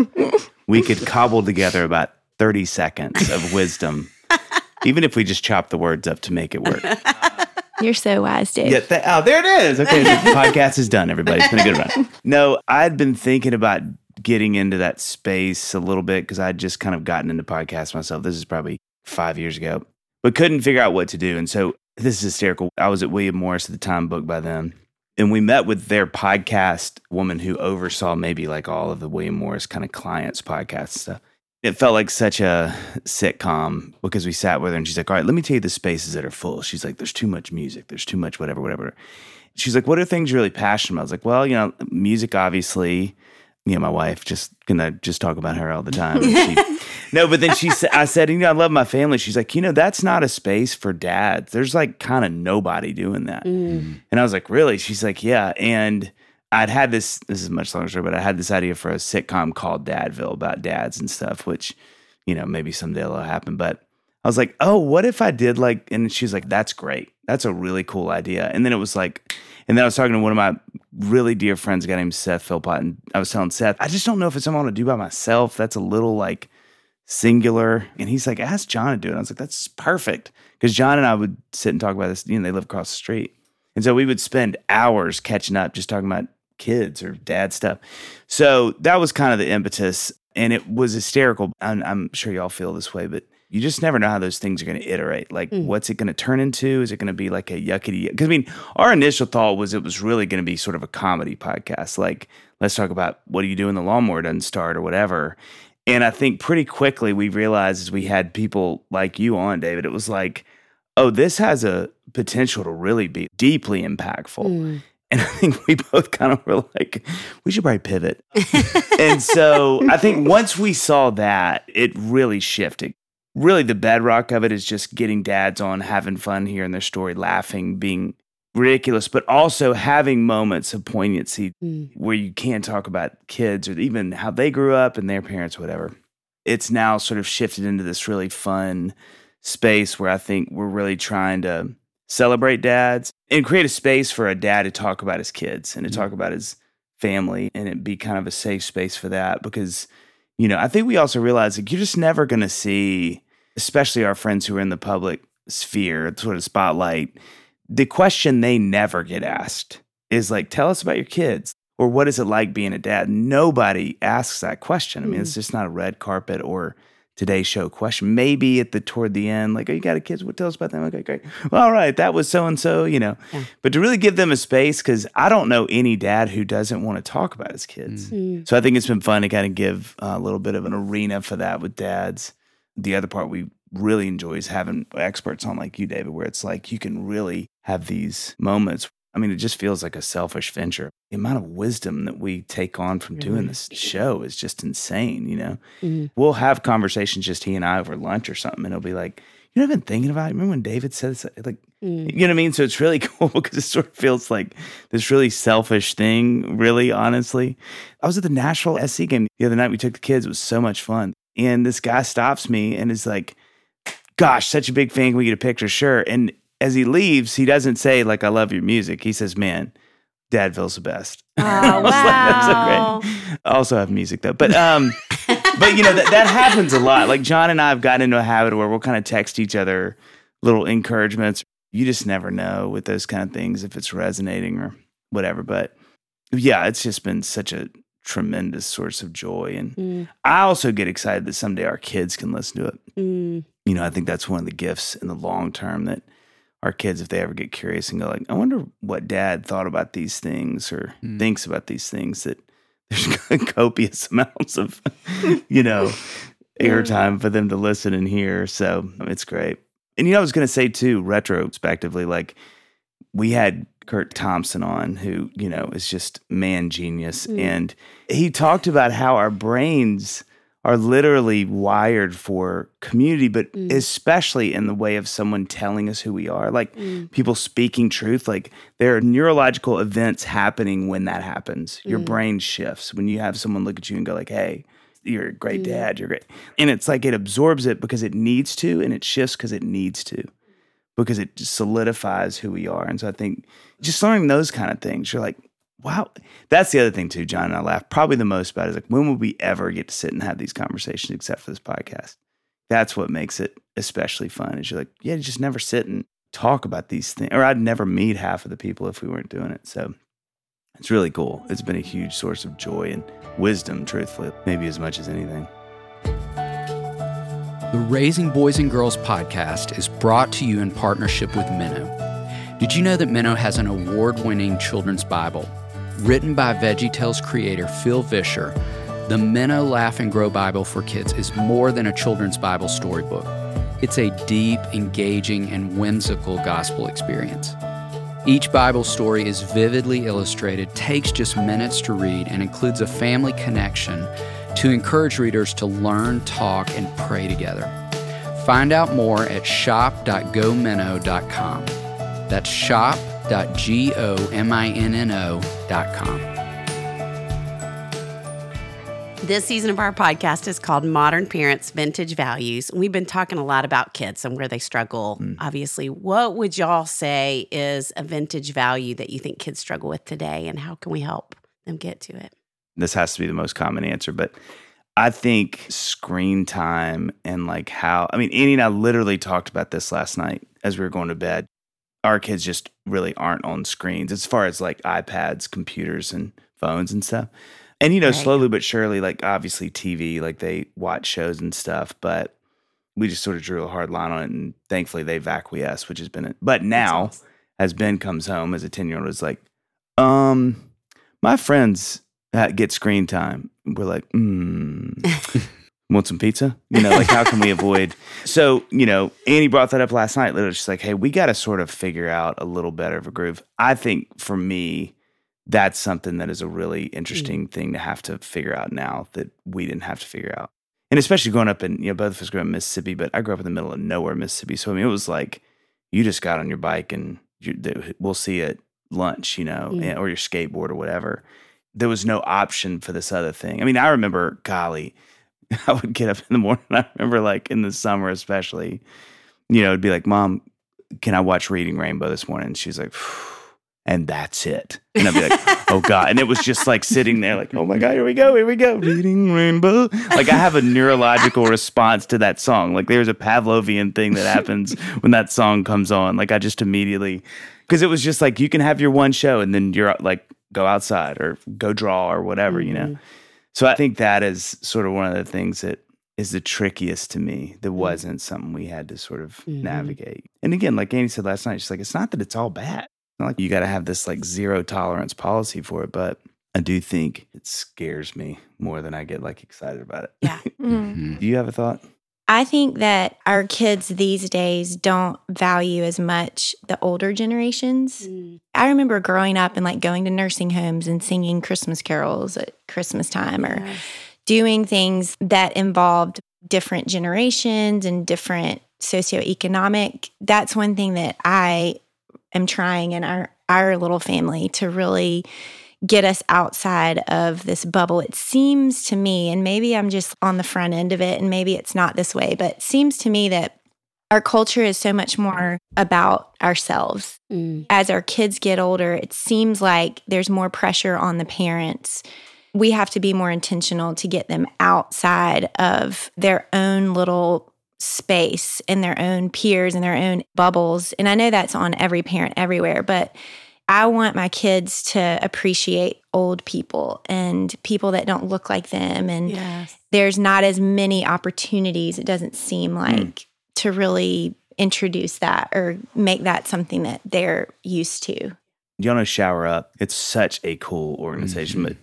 we could cobble together about 30 seconds of wisdom, even if we just chop the words up to make it work. You're so wise, Dave. Yeah, th- oh, there it is. Okay, the podcast is done, everybody. It's been a good run. No, I'd been thinking about getting into that space a little bit because I'd just kind of gotten into podcasts myself. This is probably five years ago, but couldn't figure out what to do. And so this is hysterical. I was at William Morris at the time, booked by them. And we met with their podcast woman who oversaw maybe like all of the William Morris kind of clients podcast stuff. It felt like such a sitcom because we sat with her and she's like, All right, let me tell you the spaces that are full. She's like, There's too much music. There's too much whatever, whatever. She's like, What are things you're really passionate about? I was like, Well, you know, music, obviously. You know, my wife just gonna just talk about her all the time. She- no, but then she said, I said, you know, I love my family. She's like, you know, that's not a space for dads. There's like kind of nobody doing that. Mm. And I was like, really? She's like, yeah. And I'd had this, this is much longer story, but I had this idea for a sitcom called Dadville about dads and stuff, which, you know, maybe someday it'll happen. But I was like, oh, what if I did like, and she's like, that's great. That's a really cool idea. And then it was like, and then I was talking to one of my really dear friends, a guy named Seth Philpott, and I was telling Seth, I just don't know if it's something I want to do by myself. That's a little like singular. And he's like, ask John to do it. I was like, that's perfect. Because John and I would sit and talk about this. You know, they live across the street. And so we would spend hours catching up, just talking about kids or dad stuff. So that was kind of the impetus. And it was hysterical. I'm, I'm sure y'all feel this way, but you just never know how those things are going to iterate. Like, Mm. what's it going to turn into? Is it going to be like a yuckity? Because I mean, our initial thought was it was really going to be sort of a comedy podcast. Like, let's talk about what do you do when the lawnmower doesn't start or whatever. And I think pretty quickly we realized as we had people like you on, David, it was like, oh, this has a potential to really be deeply impactful. Mm. And I think we both kind of were like, we should probably pivot. and so I think once we saw that, it really shifted. Really, the bedrock of it is just getting dads on, having fun, hearing their story, laughing, being ridiculous, but also having moments of poignancy Mm. where you can talk about kids or even how they grew up and their parents, whatever. It's now sort of shifted into this really fun space where I think we're really trying to celebrate dads and create a space for a dad to talk about his kids and to mm-hmm. talk about his family and it be kind of a safe space for that because you know i think we also realize like you're just never going to see especially our friends who are in the public sphere sort of spotlight the question they never get asked is like tell us about your kids or what is it like being a dad? Nobody asks that question. I mean it's mm-hmm. just not a red carpet or Today Show question. Maybe at the toward the end, like, oh, you got a kids? What tell us about them? Okay, great. Well, all right, that was so and so, you know. Yeah. But to really give them a space, because I don't know any dad who doesn't want to talk about his kids. Mm. So I think it's been fun to kind of give a little bit of an arena for that with dads. The other part we really enjoy is having experts on like you, David, where it's like you can really have these moments. I mean, it just feels like a selfish venture. The amount of wisdom that we take on from doing this show is just insane, you know? Mm. We'll have conversations just he and I over lunch or something, and it'll be like, you know, I've been thinking about it. Remember when David said this? Like, Mm. you know what I mean? So it's really cool because it sort of feels like this really selfish thing, really, honestly. I was at the Nashville SC game the other night. We took the kids. It was so much fun. And this guy stops me and is like, gosh, such a big fan. Can we get a picture? Sure. And as he leaves, he doesn't say, like, I love your music. He says, man, Dadville's the best. Oh, I was like, "That's so great." wow. Also have music though, but um, but you know that that happens a lot. Like John and I have gotten into a habit where we'll kind of text each other little encouragements. You just never know with those kind of things if it's resonating or whatever. But yeah, it's just been such a tremendous source of joy, and Mm. I also get excited that someday our kids can listen to it. Mm. You know, I think that's one of the gifts in the long term that our kids, if they ever get curious and go like, I wonder what dad thought about these things or Mm. thinks about these things, that there's copious amounts of, you know, airtime for them to listen and hear. So it's great. And you know, I was going to say too, retrospectively, like we had Curt Thompson on, who, you know, is just man genius. Mm. And he talked about how our brains are literally wired for community, but Mm. especially in the way of someone telling us who we are. Like Mm. people speaking truth. Like there are neurological events happening when that happens. Your Mm. brain shifts when you have someone look at you and go like, "Hey, you're a great Mm. dad. You're great," and it's like it absorbs it because it needs to, and it shifts because it needs to, because it just solidifies who we are. And so I think just learning those kind of things, you're like, wow. That's the other thing too, John and I laugh probably the most about is like, when will we ever get to sit and have these conversations except for this podcast? That's what makes it especially fun. Is you're like, yeah, you just never sit and talk about these things, or I'd never meet half of the people if we weren't doing it. So it's really cool. It's been a huge source of joy and wisdom, truthfully, maybe as much as anything. The Raising Boys and Girls podcast is brought to you in partnership with Minno. Did you know that Minno has an award winning children's Bible? Written by VeggieTales creator Phil Vischer, the Minno Laugh and Grow Bible for Kids is more than a children's Bible storybook. It's a deep, engaging, and whimsical gospel experience. Each Bible story is vividly illustrated, takes just minutes to read, and includes a family connection to encourage readers to learn, talk, and pray together. Find out more at shop.gominno.com. That's shop.gominno.com. This season of our podcast is called Modern Parents Vintage Values. We've been talking a lot about kids and where they struggle. Hmm. Obviously, what would y'all say is a vintage value that you think kids struggle with today, and how can we help them get to it? this has to be the most common answer, but I think screen time and like how I mean, Annie and I literally talked about this last night as we were going to bed. Our kids just really aren't on screens as far as like iPads, computers, and phones and stuff. And you know, Right. slowly but surely, like obviously TV, like they watch shows and stuff, but we just sort of drew a hard line on it, and thankfully they've acquiesced, which has been it. But now, awesome. as Ben comes home as a 10 year old, is like, um, my friends get screen time. We're like, hmm, want some pizza? You know, like how can we avoid? So, you know, Annie brought that up last night. Literally, she's like, hey, we got to sort of figure out a little better of a groove. I think for me, that's something that is a really interesting thing to have to figure out now that we didn't have to figure out. And especially growing up in, you know, both of us grew up in Mississippi, but I grew up in the middle of nowhere, Mississippi. So, I mean, it was like you just got on your bike and you, we'll see at lunch, you know, Mm. and- or your skateboard or whatever. There was no option for this other thing. I mean, I remember, golly, I would get up in the morning. I remember, like in the summer, especially, you know, it'd be like, Mom, can I watch Reading Rainbow this morning? And she's like, and that's it. And I'd be like, oh God. And it was just like sitting there, like, oh my God, here we go, here we go. Reading Rainbow. Like I have a neurological response to that song. Like there's a Pavlovian thing that happens when that song comes on. Like I just immediately, because it was just like, you can have your one show and then you're like, go outside or go draw or whatever, you know? Mm-hmm. So I think that is sort of one of the things that is the trickiest to me. That wasn't something we had to sort of Mhm. navigate. And again, like Annie said last night, she's like, it's not that it's all bad. It's not like you got to have this like zero tolerance policy for it, but I do think it scares me more than I get like excited about it. Yeah. Mhm. do you have a thought? I think that our kids these days don't value as much the older generations. Mm. I remember growing up and like going to nursing homes and singing Christmas carols at Christmas time or Yes. doing things that involved different generations and different socioeconomic. That's one thing that I am trying in our our little family to really get us outside of this bubble. It seems to me, and maybe I'm just on the front end of it, and maybe it's not this way, but it seems to me that our culture is so much more about ourselves Mm. as our kids get older, it seems like there's more pressure on the parents. We have to be more intentional to get them outside of their own little space and their own peers and their own bubbles. And I know that's on every parent everywhere, but I want my kids to appreciate old people and people that don't look like them. And Yes. there's not as many opportunities, it doesn't seem like, to really introduce that or make that something that they're used to. Do Y'all know Shower Up. It's such a cool organization, Mhm. but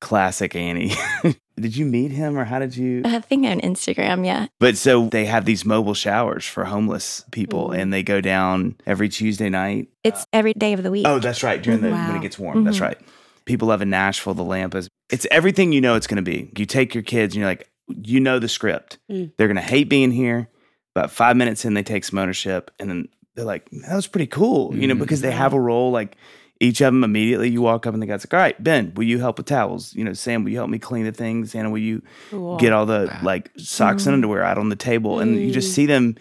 classic Annie. did you meet him or how did you? I think on Instagram, yeah. But so they have these mobile showers for homeless people Mhm. and they go down every Tuesday night. It's every day of the week. Oh, that's right. During the when it gets warm. That's Mhm. right. People love in Nashville, the lamp is it's everything you know it's gonna be. You take your kids and you're like, you know the script. Mm. They're gonna hate being here. About five minutes in, they take some ownership, and then they're like, "That was pretty cool," you know, Mhm. because they have a role. Like each of them immediately, you walk up and the guy's like, "All right, Ben, will you help with towels? You know, Sam, will you help me clean the things? Anna, will you Cool. get all the like socks and underwear out on the table?" And you just Mm. see them.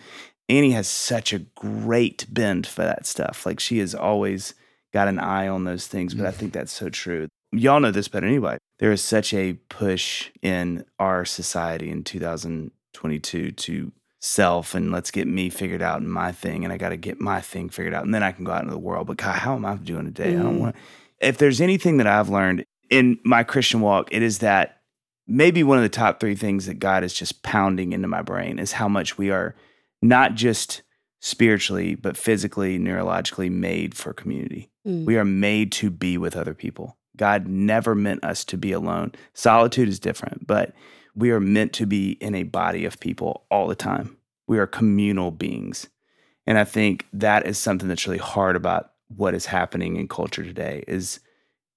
Annie has such a great bend for that stuff. Like she has always got an eye on those things. But I think that's so true. Y'all know this better than anybody. There is such a push in our society in 2022 to self and let's get me figured out and my thing. And I got to get my thing figured out. And then I can go out into the world. But God, how am I doing today? I don't Mm. want If there's anything that I've learned in my Christian walk, it is that maybe one of the top three things that God is just pounding into my brain is how much we are not just spiritually, but physically, neurologically made for community. Mm. We are made to be with other people. God never meant us to be alone. Solitude is different, but we are meant to be in a body of people all the time. We are communal beings. And I think that is something that's really hard about what is happening in culture today is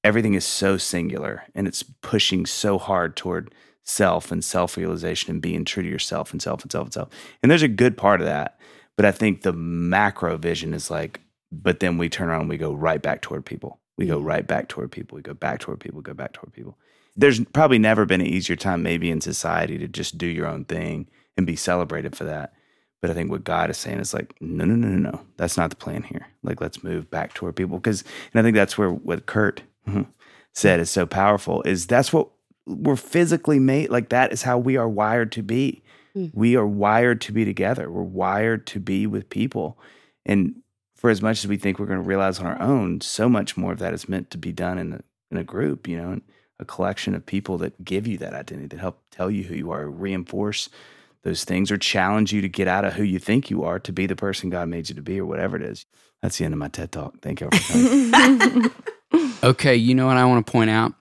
everything is so singular and it's pushing so hard toward self and self-realization and being true to yourself and self and self and self. And there's a good part of that. But I think the macro vision is like, but then we turn around and we go right back toward people. We go mm. right back toward people. We go back toward people, go back toward people. There's probably never been an easier time, maybe in society, to just do your own thing and be celebrated for that. But I think what God is saying is like, no, no, no, no, no. That's not the plan here. Like, let's move back toward people. Because, and I think that's where what Curt mhm, said is so powerful is that's what we're physically made. Like, that is how we are wired to be. Mm. We are wired to be together. We're wired to be with people. And for as much as we think we're going to realize on our own, so much more of that is meant to be done in a, in a group, you know, and a collection of people that give you that identity, that help tell you who you are, reinforce those things, or challenge you to get out of who you think you are to be the person God made you to be, or whatever it is. That's the end of my TED talk. Thank you. Okay, you know what I want to point out?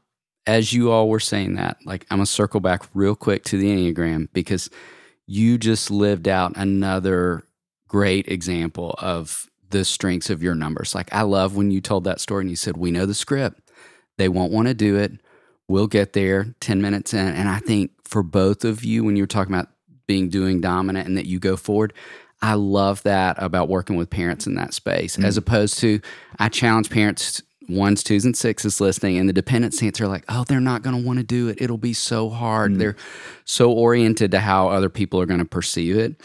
As you all were saying that, like I'm gonna circle back real quick to the Enneagram because you just lived out another great example of the strengths of your numbers. Like I love when you told that story and you said, We know the script. They won't want to do it. We'll get there 10 minutes in. And I think for both of you, when you were talking about being doing dominant and that you go forward, I love that about working with parents in that space, as mm. opposed to I challenge parents ones, twos, and sixes listening, and the dependent stance are like, oh, they're not going to want to do it. It'll be so hard. Mm. They're so oriented to how other people are going to perceive it.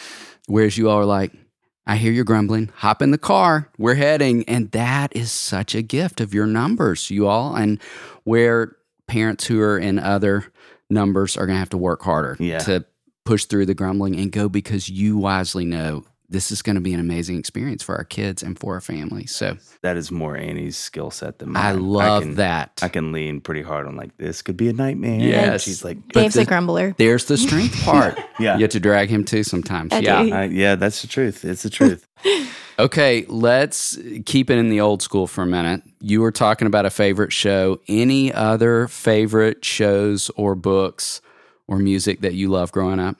Whereas you all are like, I hear you're grumbling. Hop in the car. We're heading. And that is such a gift of your numbers, you all. And where parents who are in other numbers are going to have to work harder Yeah. to push through the grumbling and go because you wisely know this is going to be an amazing experience for our kids and for our family. So that is more Annie's skill set than mine. I love can, that. I can lean pretty hard on like this could be a nightmare. Yes. she's like, But Dave's the- a grumbler. There's the strength part. yeah, You have to drag him too sometimes. I yeah. I, yeah, that's the truth. It's the truth. Okay, let's keep it in the old school for a minute. You were talking about a favorite show. Any other favorite shows or books or music that you love growing up?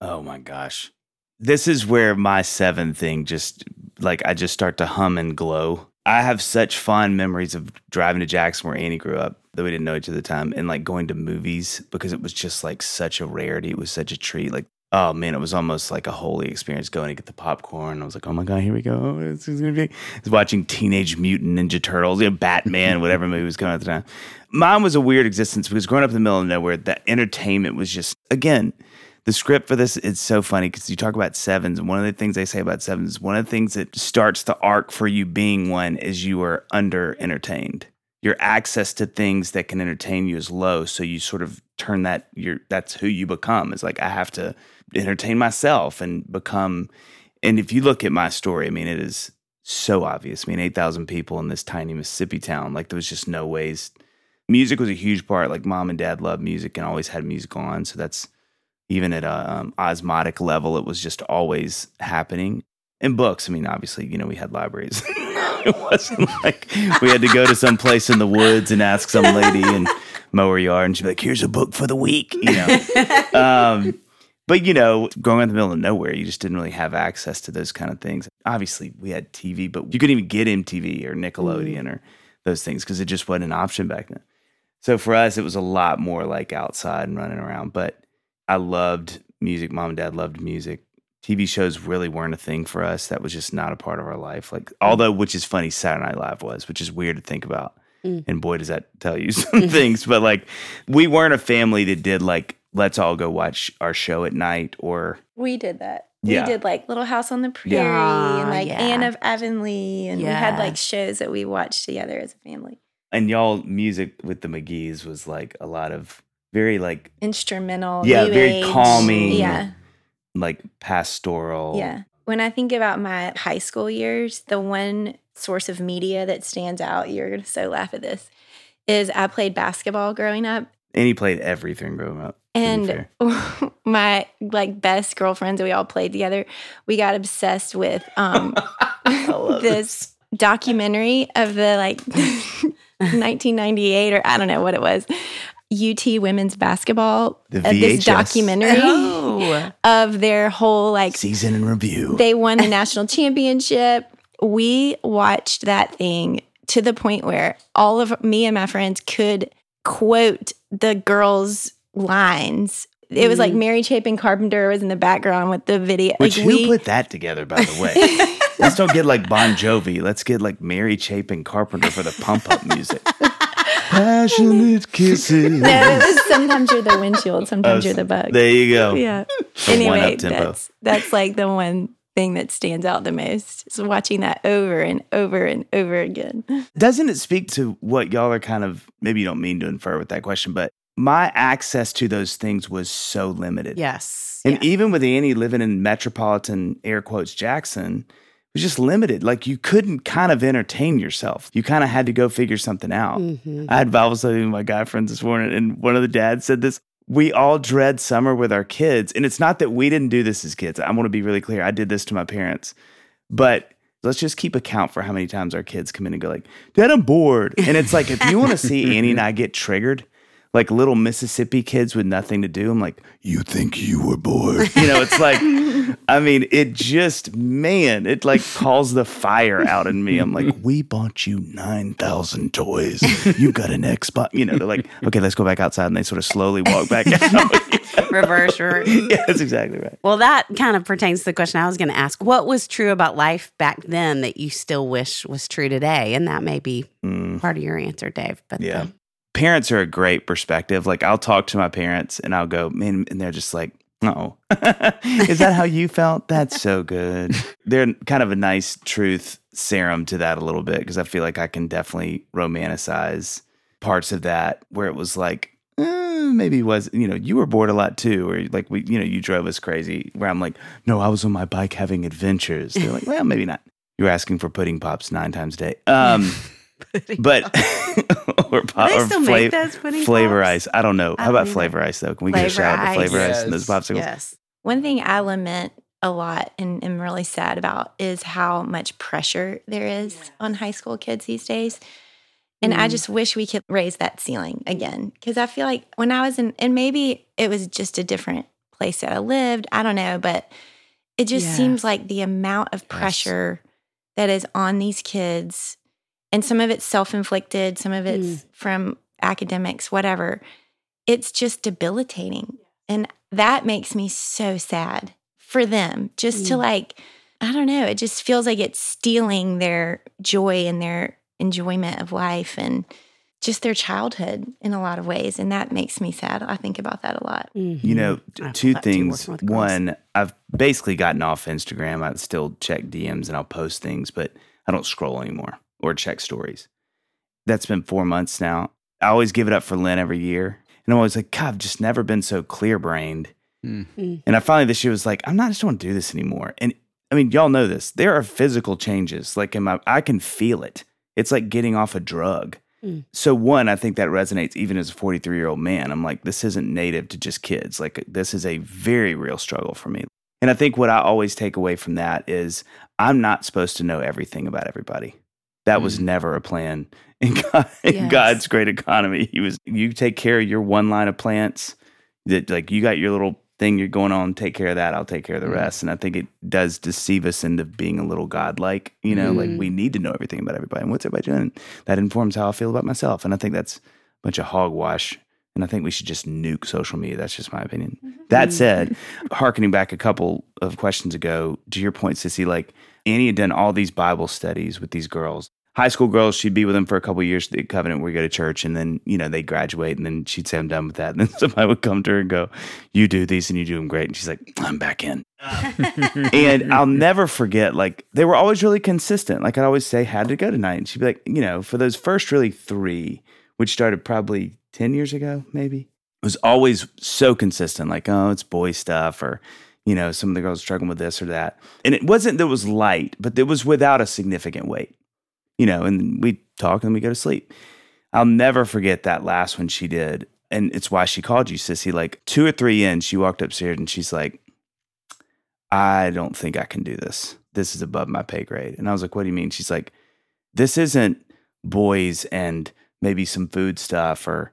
Oh my gosh. This is where my seven thing just like I just start to hum and glow. I have such fond memories of driving to Jackson where Annie grew up, though we didn't know each other at the time, and like going to movies because it was just like such a rarity. It was such a treat. Like, oh man, it was almost like a holy experience going to get the popcorn. I was like, oh my God, here we go. This is gonna be I was watching Teenage Mutant Ninja Turtles, you know, Batman, whatever movie was coming out at the time. Mine was a weird existence because growing up in the middle of nowhere, that entertainment was just again, the script for this it's so funny because you talk about sevens and one of the things they say about sevens is one of the things that starts the arc for you being one is you are under entertained your access to things that can entertain you is low so you sort of turn that your that's who you become. Is like i have to entertain myself and become and if you look at my story i mean it is so obvious. I mean 8000 people in this tiny mississippi town like there was just no ways. Music was a huge part like mom and dad loved music and always had music on so that's even at a um, osmotic level, it was just always happening. In books, I mean, obviously, you know, we had libraries. it wasn't like we had to go to some place in the woods and ask some lady and mow her yard, and she'd be like, "Here's a book for the week," you know. um, but you know, growing up in the middle of nowhere, you just didn't really have access to those kind of things. Obviously, we had TV, but you couldn't even get MTV or Nickelodeon or those things because it just wasn't an option back then. So for us, it was a lot more like outside and running around. But I loved music. Mom and dad loved music. TV shows really weren't a thing for us. That was just not a part of our life. Like, although, which is funny, Saturday Night Live was, which is weird to think about. Mm. And boy, does that tell you some things. But like, we weren't a family that did like, let's all go watch our show at night or We did that. Yeah. We did like Little House on the Prairie Yeah, and like yeah. Anne of Avonlea, and we had like shows that we watched together as a family. and y'all music with the McGee's was like a lot of very like Instrumental, Yeah, very age. calming. Yeah, like pastoral. yeah. When I think about my high school years, the one source of media that stands out, you're gonna so laugh at this, is I played basketball growing up, And he played everything growing up. and my like best girlfriends we all played together, we got obsessed with um this documentary of the like 1998 or I don't know what it was. UT women's basketball The uh, this documentary Oh. of their whole like season in review. they won the national championship. We watched that thing to the point where all of me and my friends could quote the girls' lines. It was like Mary Chapin Carpenter was in the background with the video. Which like who we, put that together, by the way? Let's don't get like Bon Jovi. Let's get like Mary Chapin Carpenter for the pump up music. Passionate kisses. no, sometimes you're the windshield, sometimes you're the bug. There you go. yeah. The Anyway, that's that's like the one thing that stands out the most. Is watching that over and over and over again. Doesn't it speak to what y'all are kind of maybe you don't mean to infer with that question, but my access to those things was so limited. Yes. And Yeah. even with Annie living in metropolitan air quotes Jackson, it was just limited. Like you couldn't kind of entertain yourself. You kind of had to go figure something out. Mhm. I had Bible study with my guy friends this morning, and one of the dads said this. We all dread summer with our kids. And it's not that we didn't do this as kids. I want to be really clear. I did this to my parents. But let's just keep account for how many times our kids come in and go like, Dad, I'm bored. And it's like, if you want to see Annie and I get triggered, like little Mississippi kids with nothing to do, I'm like, you think you were bored? You know, it's like, I mean, it just, man, it like calls the fire out in me. I'm like, we bought you 9,000 toys. You got an Xbox. You know, they're like, okay, let's go back outside. And they sort of slowly walk back out. Reverse. reverse. yeah, that's exactly right. Well, that kind of pertains to the question I was going to ask. What was true about life back then that you still wish was true today? And that may be Mm, part of your answer, Dave. But yeah. the- Parents are a great perspective. Like, I'll talk to my parents and I'll go, man, and they're just like, oh, is that how you felt? That's so good. They're kind of a nice truth serum to that a little bit because I feel like I can definitely romanticize parts of that where it was like, eh, maybe it was, you know, you were bored a lot too, or like we, you know, you drove us crazy. Where I'm like, no, I was on my bike having adventures. They're like, well, maybe not. You're asking for pudding pops nine times a day. Um, but or pop they or still fla- make those pudding flavor pops? ice. I don't know. I How about don't either. flavor ice though? Can we get a shout out to ice. flavor ice and those popsicles? yes. One thing I lament a lot and am really sad about is how much pressure there is on high school kids these days. And I Mm. just wish we could raise that ceiling again. Because I feel like when I was in, and maybe it was just a different place that I lived, I don't know, but it just Yes. seems like the amount of pressure that is on these kids, and some of it's self inflicted, some of it's from academics, whatever, it's just debilitating. And that makes me so sad for them just to Mm. like, I don't know, it just feels like it's stealing their joy and their enjoyment of life and just their childhood in a lot of ways. And that makes me sad. I think about that a lot. You know, t- I feel two things. working with girls. One, I've basically gotten off Instagram. I still check DMs and I'll post things, but I don't scroll anymore or check stories. That's been four months now. I always give it up for Lent every year. And I'm always like, God, I've just never been so clear brained. Mm. Mm. And I finally this year was like, I'm not just don't want to do this anymore. And I mean, y'all know this. There are physical changes. Like in my I can feel it. It's like getting off a drug. Mm. So one, I think that resonates even as a 43 year old man. I'm like, this isn't native to just kids. Like this is a very real struggle for me. And I think what I always take away from that is I'm not supposed to know everything about everybody. That was Mm. never a plan in, God, in Yes. God's great economy. He was you take care of your one line of plants that like you got your little thing you're going on, take care of that, I'll take care of the Mm. rest. And I think it does deceive us into being a little godlike, you know, like Mm. we need to know everything about everybody. And what's everybody doing? That informs how I feel about myself. And I think that's a bunch of hogwash And I think we should just nuke social media. That's just my opinion. That said, harkening back a couple of questions ago, to your point, Sissy, like Annie had done all these Bible studies with these girls. High school girls, she'd be with them for a couple of years at the covenant where we go to church, and then, you know, they graduate, and then she'd say, I'm done with that. And then somebody would come to her and go, You do these and you do them great. And she's like, I'm back in. and I'll never forget, like, they were always really consistent. Like, I'd always say, did it go tonight? And she'd be like, You know, for those first really three, which started probably 10 years ago, maybe, it was always so consistent. Like, oh, it's boy stuff, or, you know, some of the girls struggling with this or that. And it wasn't that it was light, but it was without a significant weight, you know, and we talk and we go to sleep. I'll never forget that last one she did. And it's why she called you, Sissy. Like two or three in, she walked upstairs and she's like, I don't think I can do this. This is above my pay grade. And I was like, What do you mean? She's like, This isn't boys and maybe some food stuff or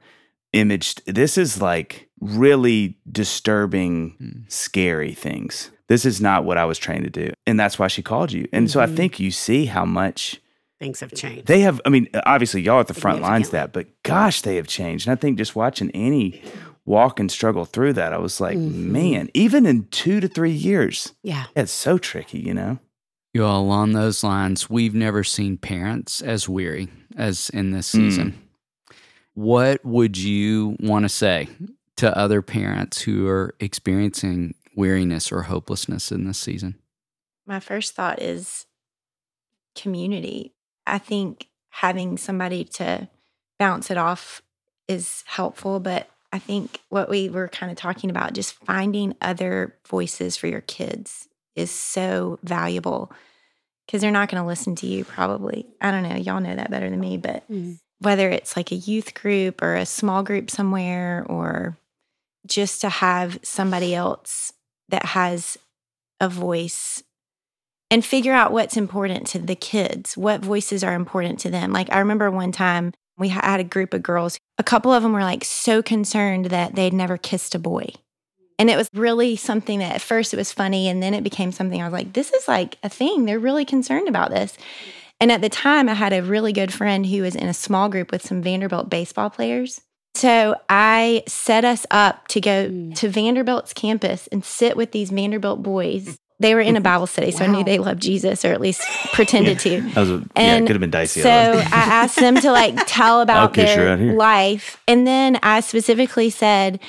imaged. This is like really disturbing, hmm. scary things. This is not what I was trained to do. And that's why she called you. And so I mm-hmm. think you see how much Things have changed. they have. I mean, obviously, y'all at the front lines that, but gosh, they have changed. And I think just watching Annie walk and struggle through that, I was like, mm-hmm. man, even in two to three years, yeah. it's so tricky, you know? You all, along those lines, we've never seen parents as weary as in this Mm. season. What would you want to say to other parents who are experiencing weariness or hopelessness in this season? My first thought is community. I think having somebody to bounce it off is helpful, but I think what we were kind of talking about, just finding other voices for your kids is so valuable because they're not going to listen to you probably. I don't know. Y'all know that better than me, but Mm. whether it's like a youth group or a small group somewhere or just to have somebody else that has a voice and figure out what's important to the kids, what voices are important to them. Like I remember one time we had a group of girls, a couple of them were like so concerned that they'd never kissed a boy. And it was really something that at first it was funny and then it became something I was like, this is like a thing. They're really concerned about this. And at the time, I had a really good friend who was in a small group with some Vanderbilt baseball players. So I set us up to go Mm. to Vanderbilt's campus and sit with these Vanderbilt boys. They were in a Bible study, so I knew they loved Jesus or at least pretended to. That was a, yeah, it And could have been dicey. So I asked them to like tell about their life. And then I specifically said,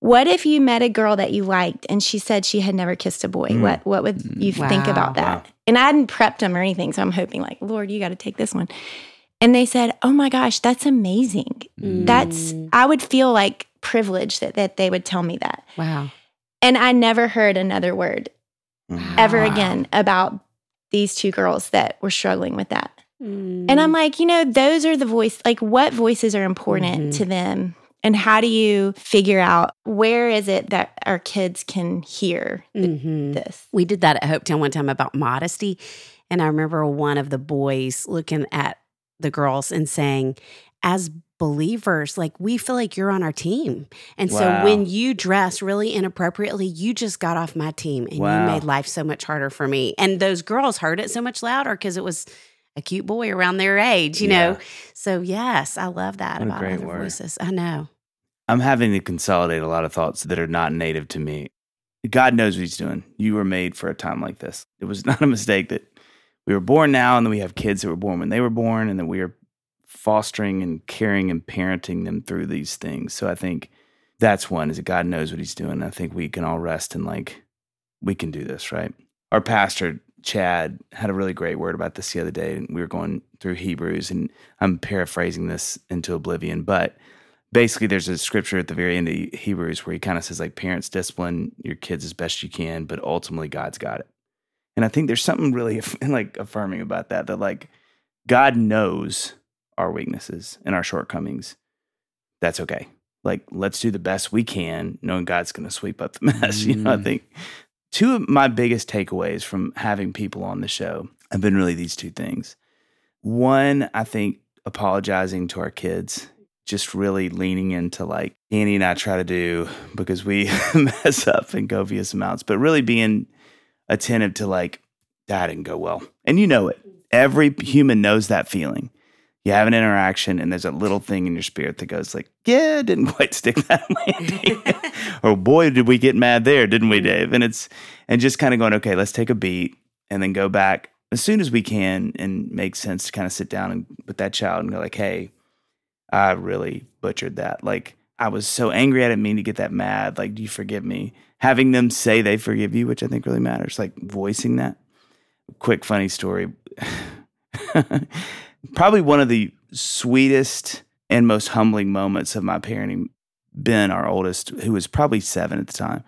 what if you met a girl that you liked and she said she had never kissed a boy? Mm. What what would you think about that? Wow. And I hadn't prepped them or anything, so I'm hoping like, Lord, you got to take this one. And they said, "Oh my gosh, that's amazing. That's Mm. I would feel like privileged that that they would tell me that." wow. And I never heard another word Mhm. ever again about these two girls that were struggling with that. Mm. And I'm like, you know, those are the voice, like what voices are important Mhm. to them? And how do you figure out where is it that our kids can hear th- Mhm. this? We did that at Hopetown one time about modesty. And I remember one of the boys looking at the girls and saying, as believers, like we feel like you're on our team. And so when you dress really inappropriately, you just got off my team and Wow. you made life so much harder for me. And those girls heard it so much louder because it was a cute boy around their age, you Yeah. know? So, yes, I love that What about other word. voices. I know. I'm having to consolidate a lot of thoughts that are not native to me. God knows what He's doing. You were made for a time like this. It was not a mistake that we were born now and then we have kids that were born when they were born and that we are fostering and caring and parenting them through these things. So I think that's one is that God knows what He's doing. I think we can all rest and like, we can do this, right? Our pastor, Chad, had a really great word about this the other day. And we were going through Hebrews, and I'm paraphrasing this into oblivion, but basically there's a scripture at the very end of Hebrews where he kind of says like parents discipline your kids as best you can, but ultimately God's got it. And I think there's something really like affirming about that that like God knows our weaknesses and our shortcomings. That's okay. Like let's do the best we can knowing God's going to sweep up the mess. You know, I Mm. think two of my biggest takeaways from having people on the show have been really these two things. One, I think apologizing to our kids just really leaning into like Annie and I try to do because we mess up in copious amounts, but really being attentive to like that didn't go well. And you know it. Every human knows that feeling. you have an interaction and there's a little thing in your spirit that goes like, yeah, didn't quite stick that landing. or oh, boy, did we get mad there, didn't we, Dave? And it's and just kind of going, okay, let's take a beat and then go back as soon as we can and make sense to kind of sit down and with that child and go like, hey, I really butchered that. Like I was so angry I didn't mean to get that mad. Like, do you forgive me? Having them say they forgive you, which I think really matters, like voicing that. Quick funny story. Probably one of the sweetest and most humbling moments of my parenting. Ben, our oldest, who was probably seven at the time,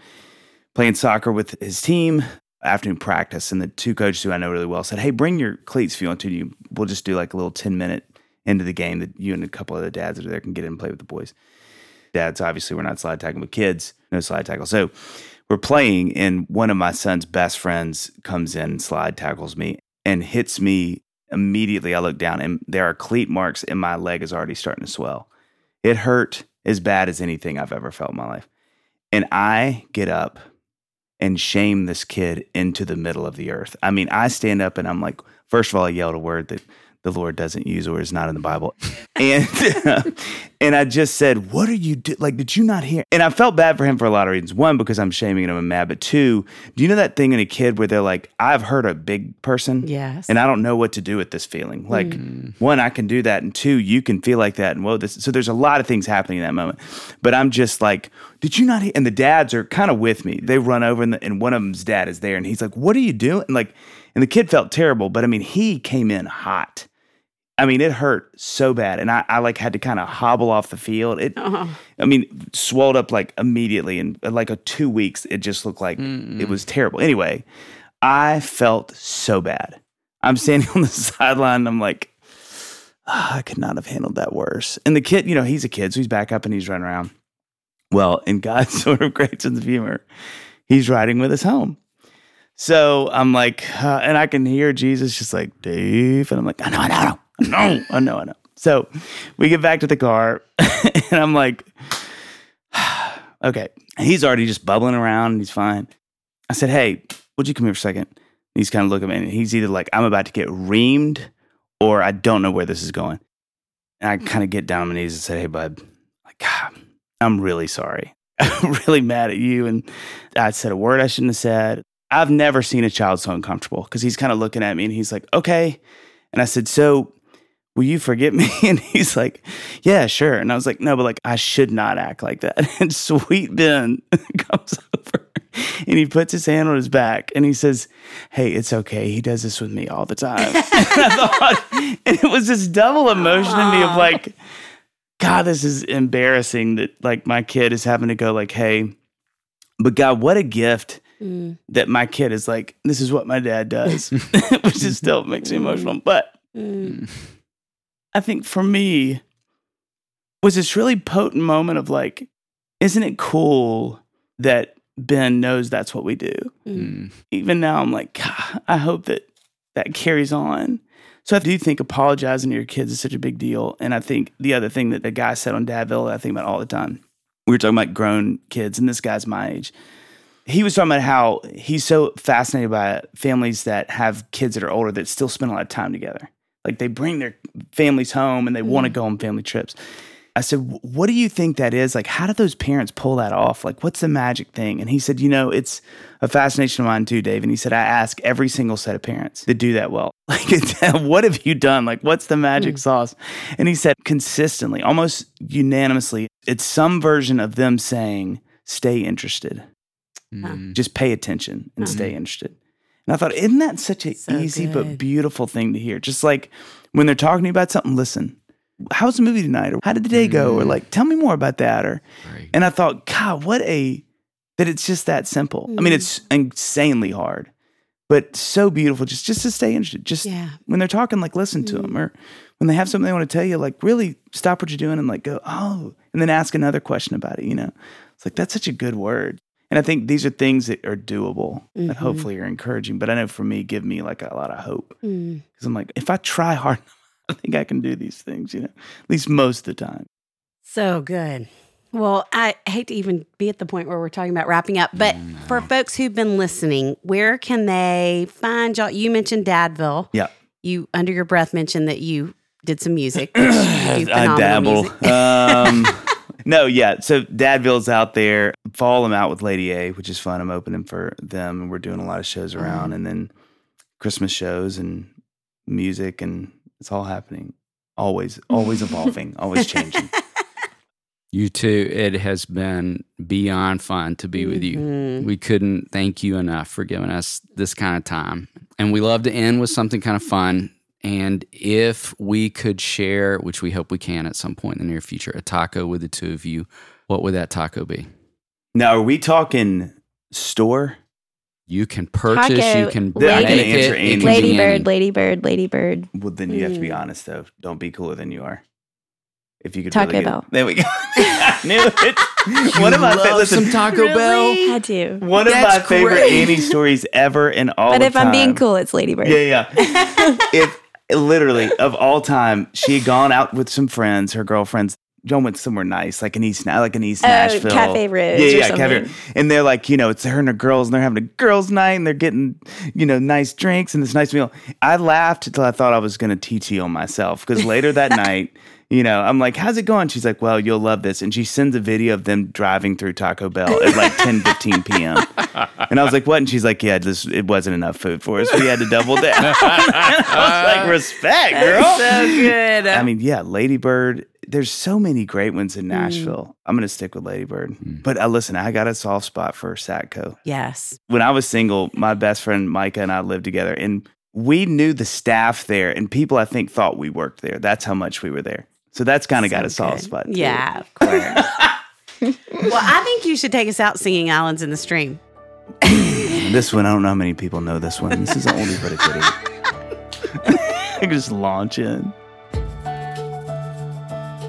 playing soccer with his team, afternoon practice, and the two coaches who I know really well said, "Hey, bring your cleats if you want to. You, we'll just do like a little ten minute into the game that you and a couple of the dads that are there can get in and play with the boys." Dads, obviously, we're not slide tackling with kids, no slide tackle. So we're playing, and one of my son's best friends comes in, slide tackles me, and hits me immediately. I look down, and there are cleat marks, and my leg is already starting to swell. It hurt as bad as anything I've ever felt in my life. And I get up and shame this kid into the middle of the earth. I mean, I stand up and I'm like, first of all, I yelled a word that the Lord doesn't use or is not in the Bible. And and I just said, "What are you do? Like, did you not hear?" And I felt bad for him for a lot of reasons. One, because I'm shaming him and mad. But two, do you know that thing in a kid where they're like, "I've hurt a big person, Yes. and I don't know what to do with this feeling." Like, mm. one, I can do that, and two, you can feel like that. And whoa, this. So there's a lot of things happening in that moment. But I'm just like, "Did you not?" hear? And the dads are kind of with me. They run over, and, the, and one of them's dad is there, and he's like, "What are you doing?" And like, and the kid felt terrible, but I mean, he came in hot. I mean, it hurt so bad, and I, I like had to kind of hobble off the field. It, Oh. I mean, swelled up like immediately, and like a two weeks, it just looked like it was terrible. Anyway, I felt so bad. I'm standing on the sideline, and I'm like, "Ah, I could not have handled that worse. And the kid, you know, he's a kid, so he's back up and he's running around. Well, in God's sort of great sense of humor, he's riding with us home. So I'm like, uh, and I can hear Jesus just like, Dave. And I'm like, I know, I know, I know, I know, I know. So we get back to the car, and I'm like, okay. He's already just bubbling around and he's fine. I said, hey, would you come here for a second? And he's kind of looking at me and he's either like, I'm about to get reamed or I don't know where this is going. And I kind of get down on my knees and say, hey, bud, like, God, I'm really sorry. I'm really mad at you. And I said a word I shouldn't have said. I've never seen a child so uncomfortable because he's kind of looking at me and he's like, okay. And I said, so will you forgive me? And he's like, yeah, sure. And I was like, no, but like, I should not act like that. And sweet Ben comes over and he puts his hand on his back and he says, hey, it's okay. He does this with me all the time. and I thought, and it was this double emotion in me of like, God, this is embarrassing that like my kid is having to go like, hey, but God, what a gift Mm. that my kid is like, this is what my dad does, which is still makes me emotional. But Mm. I think for me was this really potent moment of like, isn't it cool that Ben knows that's what we do? Mm. Even now, I'm like, I hope that that carries on. So I do think apologizing to your kids is such a big deal. And I think the other thing that the guy said on Dadville I think about all the time, we were talking about grown kids, and this guy's my age. He was talking about how he's so fascinated by families that have kids that are older that still spend a lot of time together. Like they bring their families home and they want to go on family trips. I said, What do you think that is? Like, how do those parents pull that off? Like, what's the magic thing? And he said, You know, it's a fascination of mine too, Dave. And he said, I ask every single set of parents that do that well, like, what have you done? Like, what's the magic sauce? And he said, consistently, almost unanimously, it's some version of them saying, Stay interested, Mm. just pay attention and stay interested. And I thought, isn't that such a So easy but beautiful thing to hear? Just like when they're talking to you about something, listen. how was the movie tonight? Or how did the day go? Or mm. like, tell me more about that. Or Right. and I thought, God, what a that it's just that simple. I mean, mm. it's insanely hard, but so beautiful. Just just to stay interested. Just Yeah. when they're talking, like listen to them, mm. or when they have something they want to tell you, like really stop what you're doing and like go, oh, and then ask another question about it. You know, it's like that's such a good word. And I think these are things that are doable that hopefully are encouraging. But I know for me, give me like a lot of hope Mm. because I'm like, if I try hard, I think I can do these things. You know, at least most of the time. So good. Well, I hate to even be at the point where we're talking about wrapping up, but for folks who've been listening, where can they find y'all? You mentioned Dadville. Yeah. You, under your breath, mentioned that you did some music. which you do I dabble. music. um, no, yeah. So Dadville's out there. Fall I'm out with Lady A, which is fun. I'm opening for them, and we're doing a lot of shows around, and then Christmas shows and music, and it's all happening. Always, always evolving, always changing. You too. It has been beyond fun to be with you. Mhm. We couldn't thank you enough for giving us this kind of time. And we love to end with something kind of fun. And if we could share, which we hope we can at some point in the near future, a taco with the two of you, what would that taco be? Now, are we talking store? You can purchase, Taco, you can Then I can it, answer it any- can be Lady any. bird, lady bird, lady bird. Well, then you have to be Mm. honest, though. Don't be cooler than you are. If you could Taco really get- Bell. There we go. I knew it. One of my fa- listen, some Taco Bell. I do. One of That's my favorite great. Annie stories ever in all But of if I'm being cool, it's lady bird. Yeah, yeah. if literally of all time, she had gone out with some friends, her girlfriends. John went somewhere nice, like an East, like an East Oh, Nashville, Cafe Roze Yeah, yeah, Cafe. Roze. And they're like, you know, it's her and her girls, and they're having a girls' night, and they're getting, you know, nice drinks and this nice meal. I laughed until I thought I was going to TT on myself because later that night. You know, I'm like, how's it going? She's like, well, you'll love this. And she sends a video of them driving through Taco Bell at like 10, 15 p.m. And I was like, what? And she's like, yeah, this, it wasn't enough food for us. We had to double down. I was like, respect, girl. So good. I mean, yeah, Ladybird. There's so many great ones Mm. in Nashville. I'm going to stick with Ladybird. But uh, listen, I got a soft spot for Satco. yes. When I was single, my best friend Micah and I lived together, and we knew the staff there, and people I think thought we worked there. That's how much we were there. So that's kind of got a So soft spot. too. Yeah, of course. well, I think you should take us out singing Islands in the Stream. This one, I don't know how many people know this one. This is the only but a goodie. I can just launch in.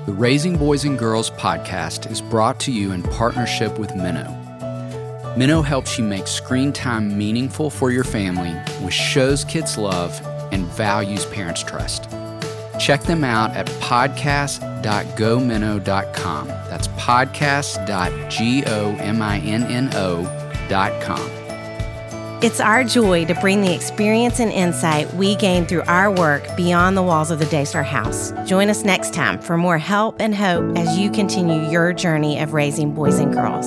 The Raising Boys and Girls podcast is brought to you in partnership with Minno. Minno helps you make screen time meaningful for your family with shows kids love and values parents trust. Check them out at podcast.gominno.com. That's podcast.gominno.com. It's our joy to bring the experience and insight we gain through our work beyond the walls of the Daystar House. Join us next time for more help and hope as you continue your journey of raising boys and girls.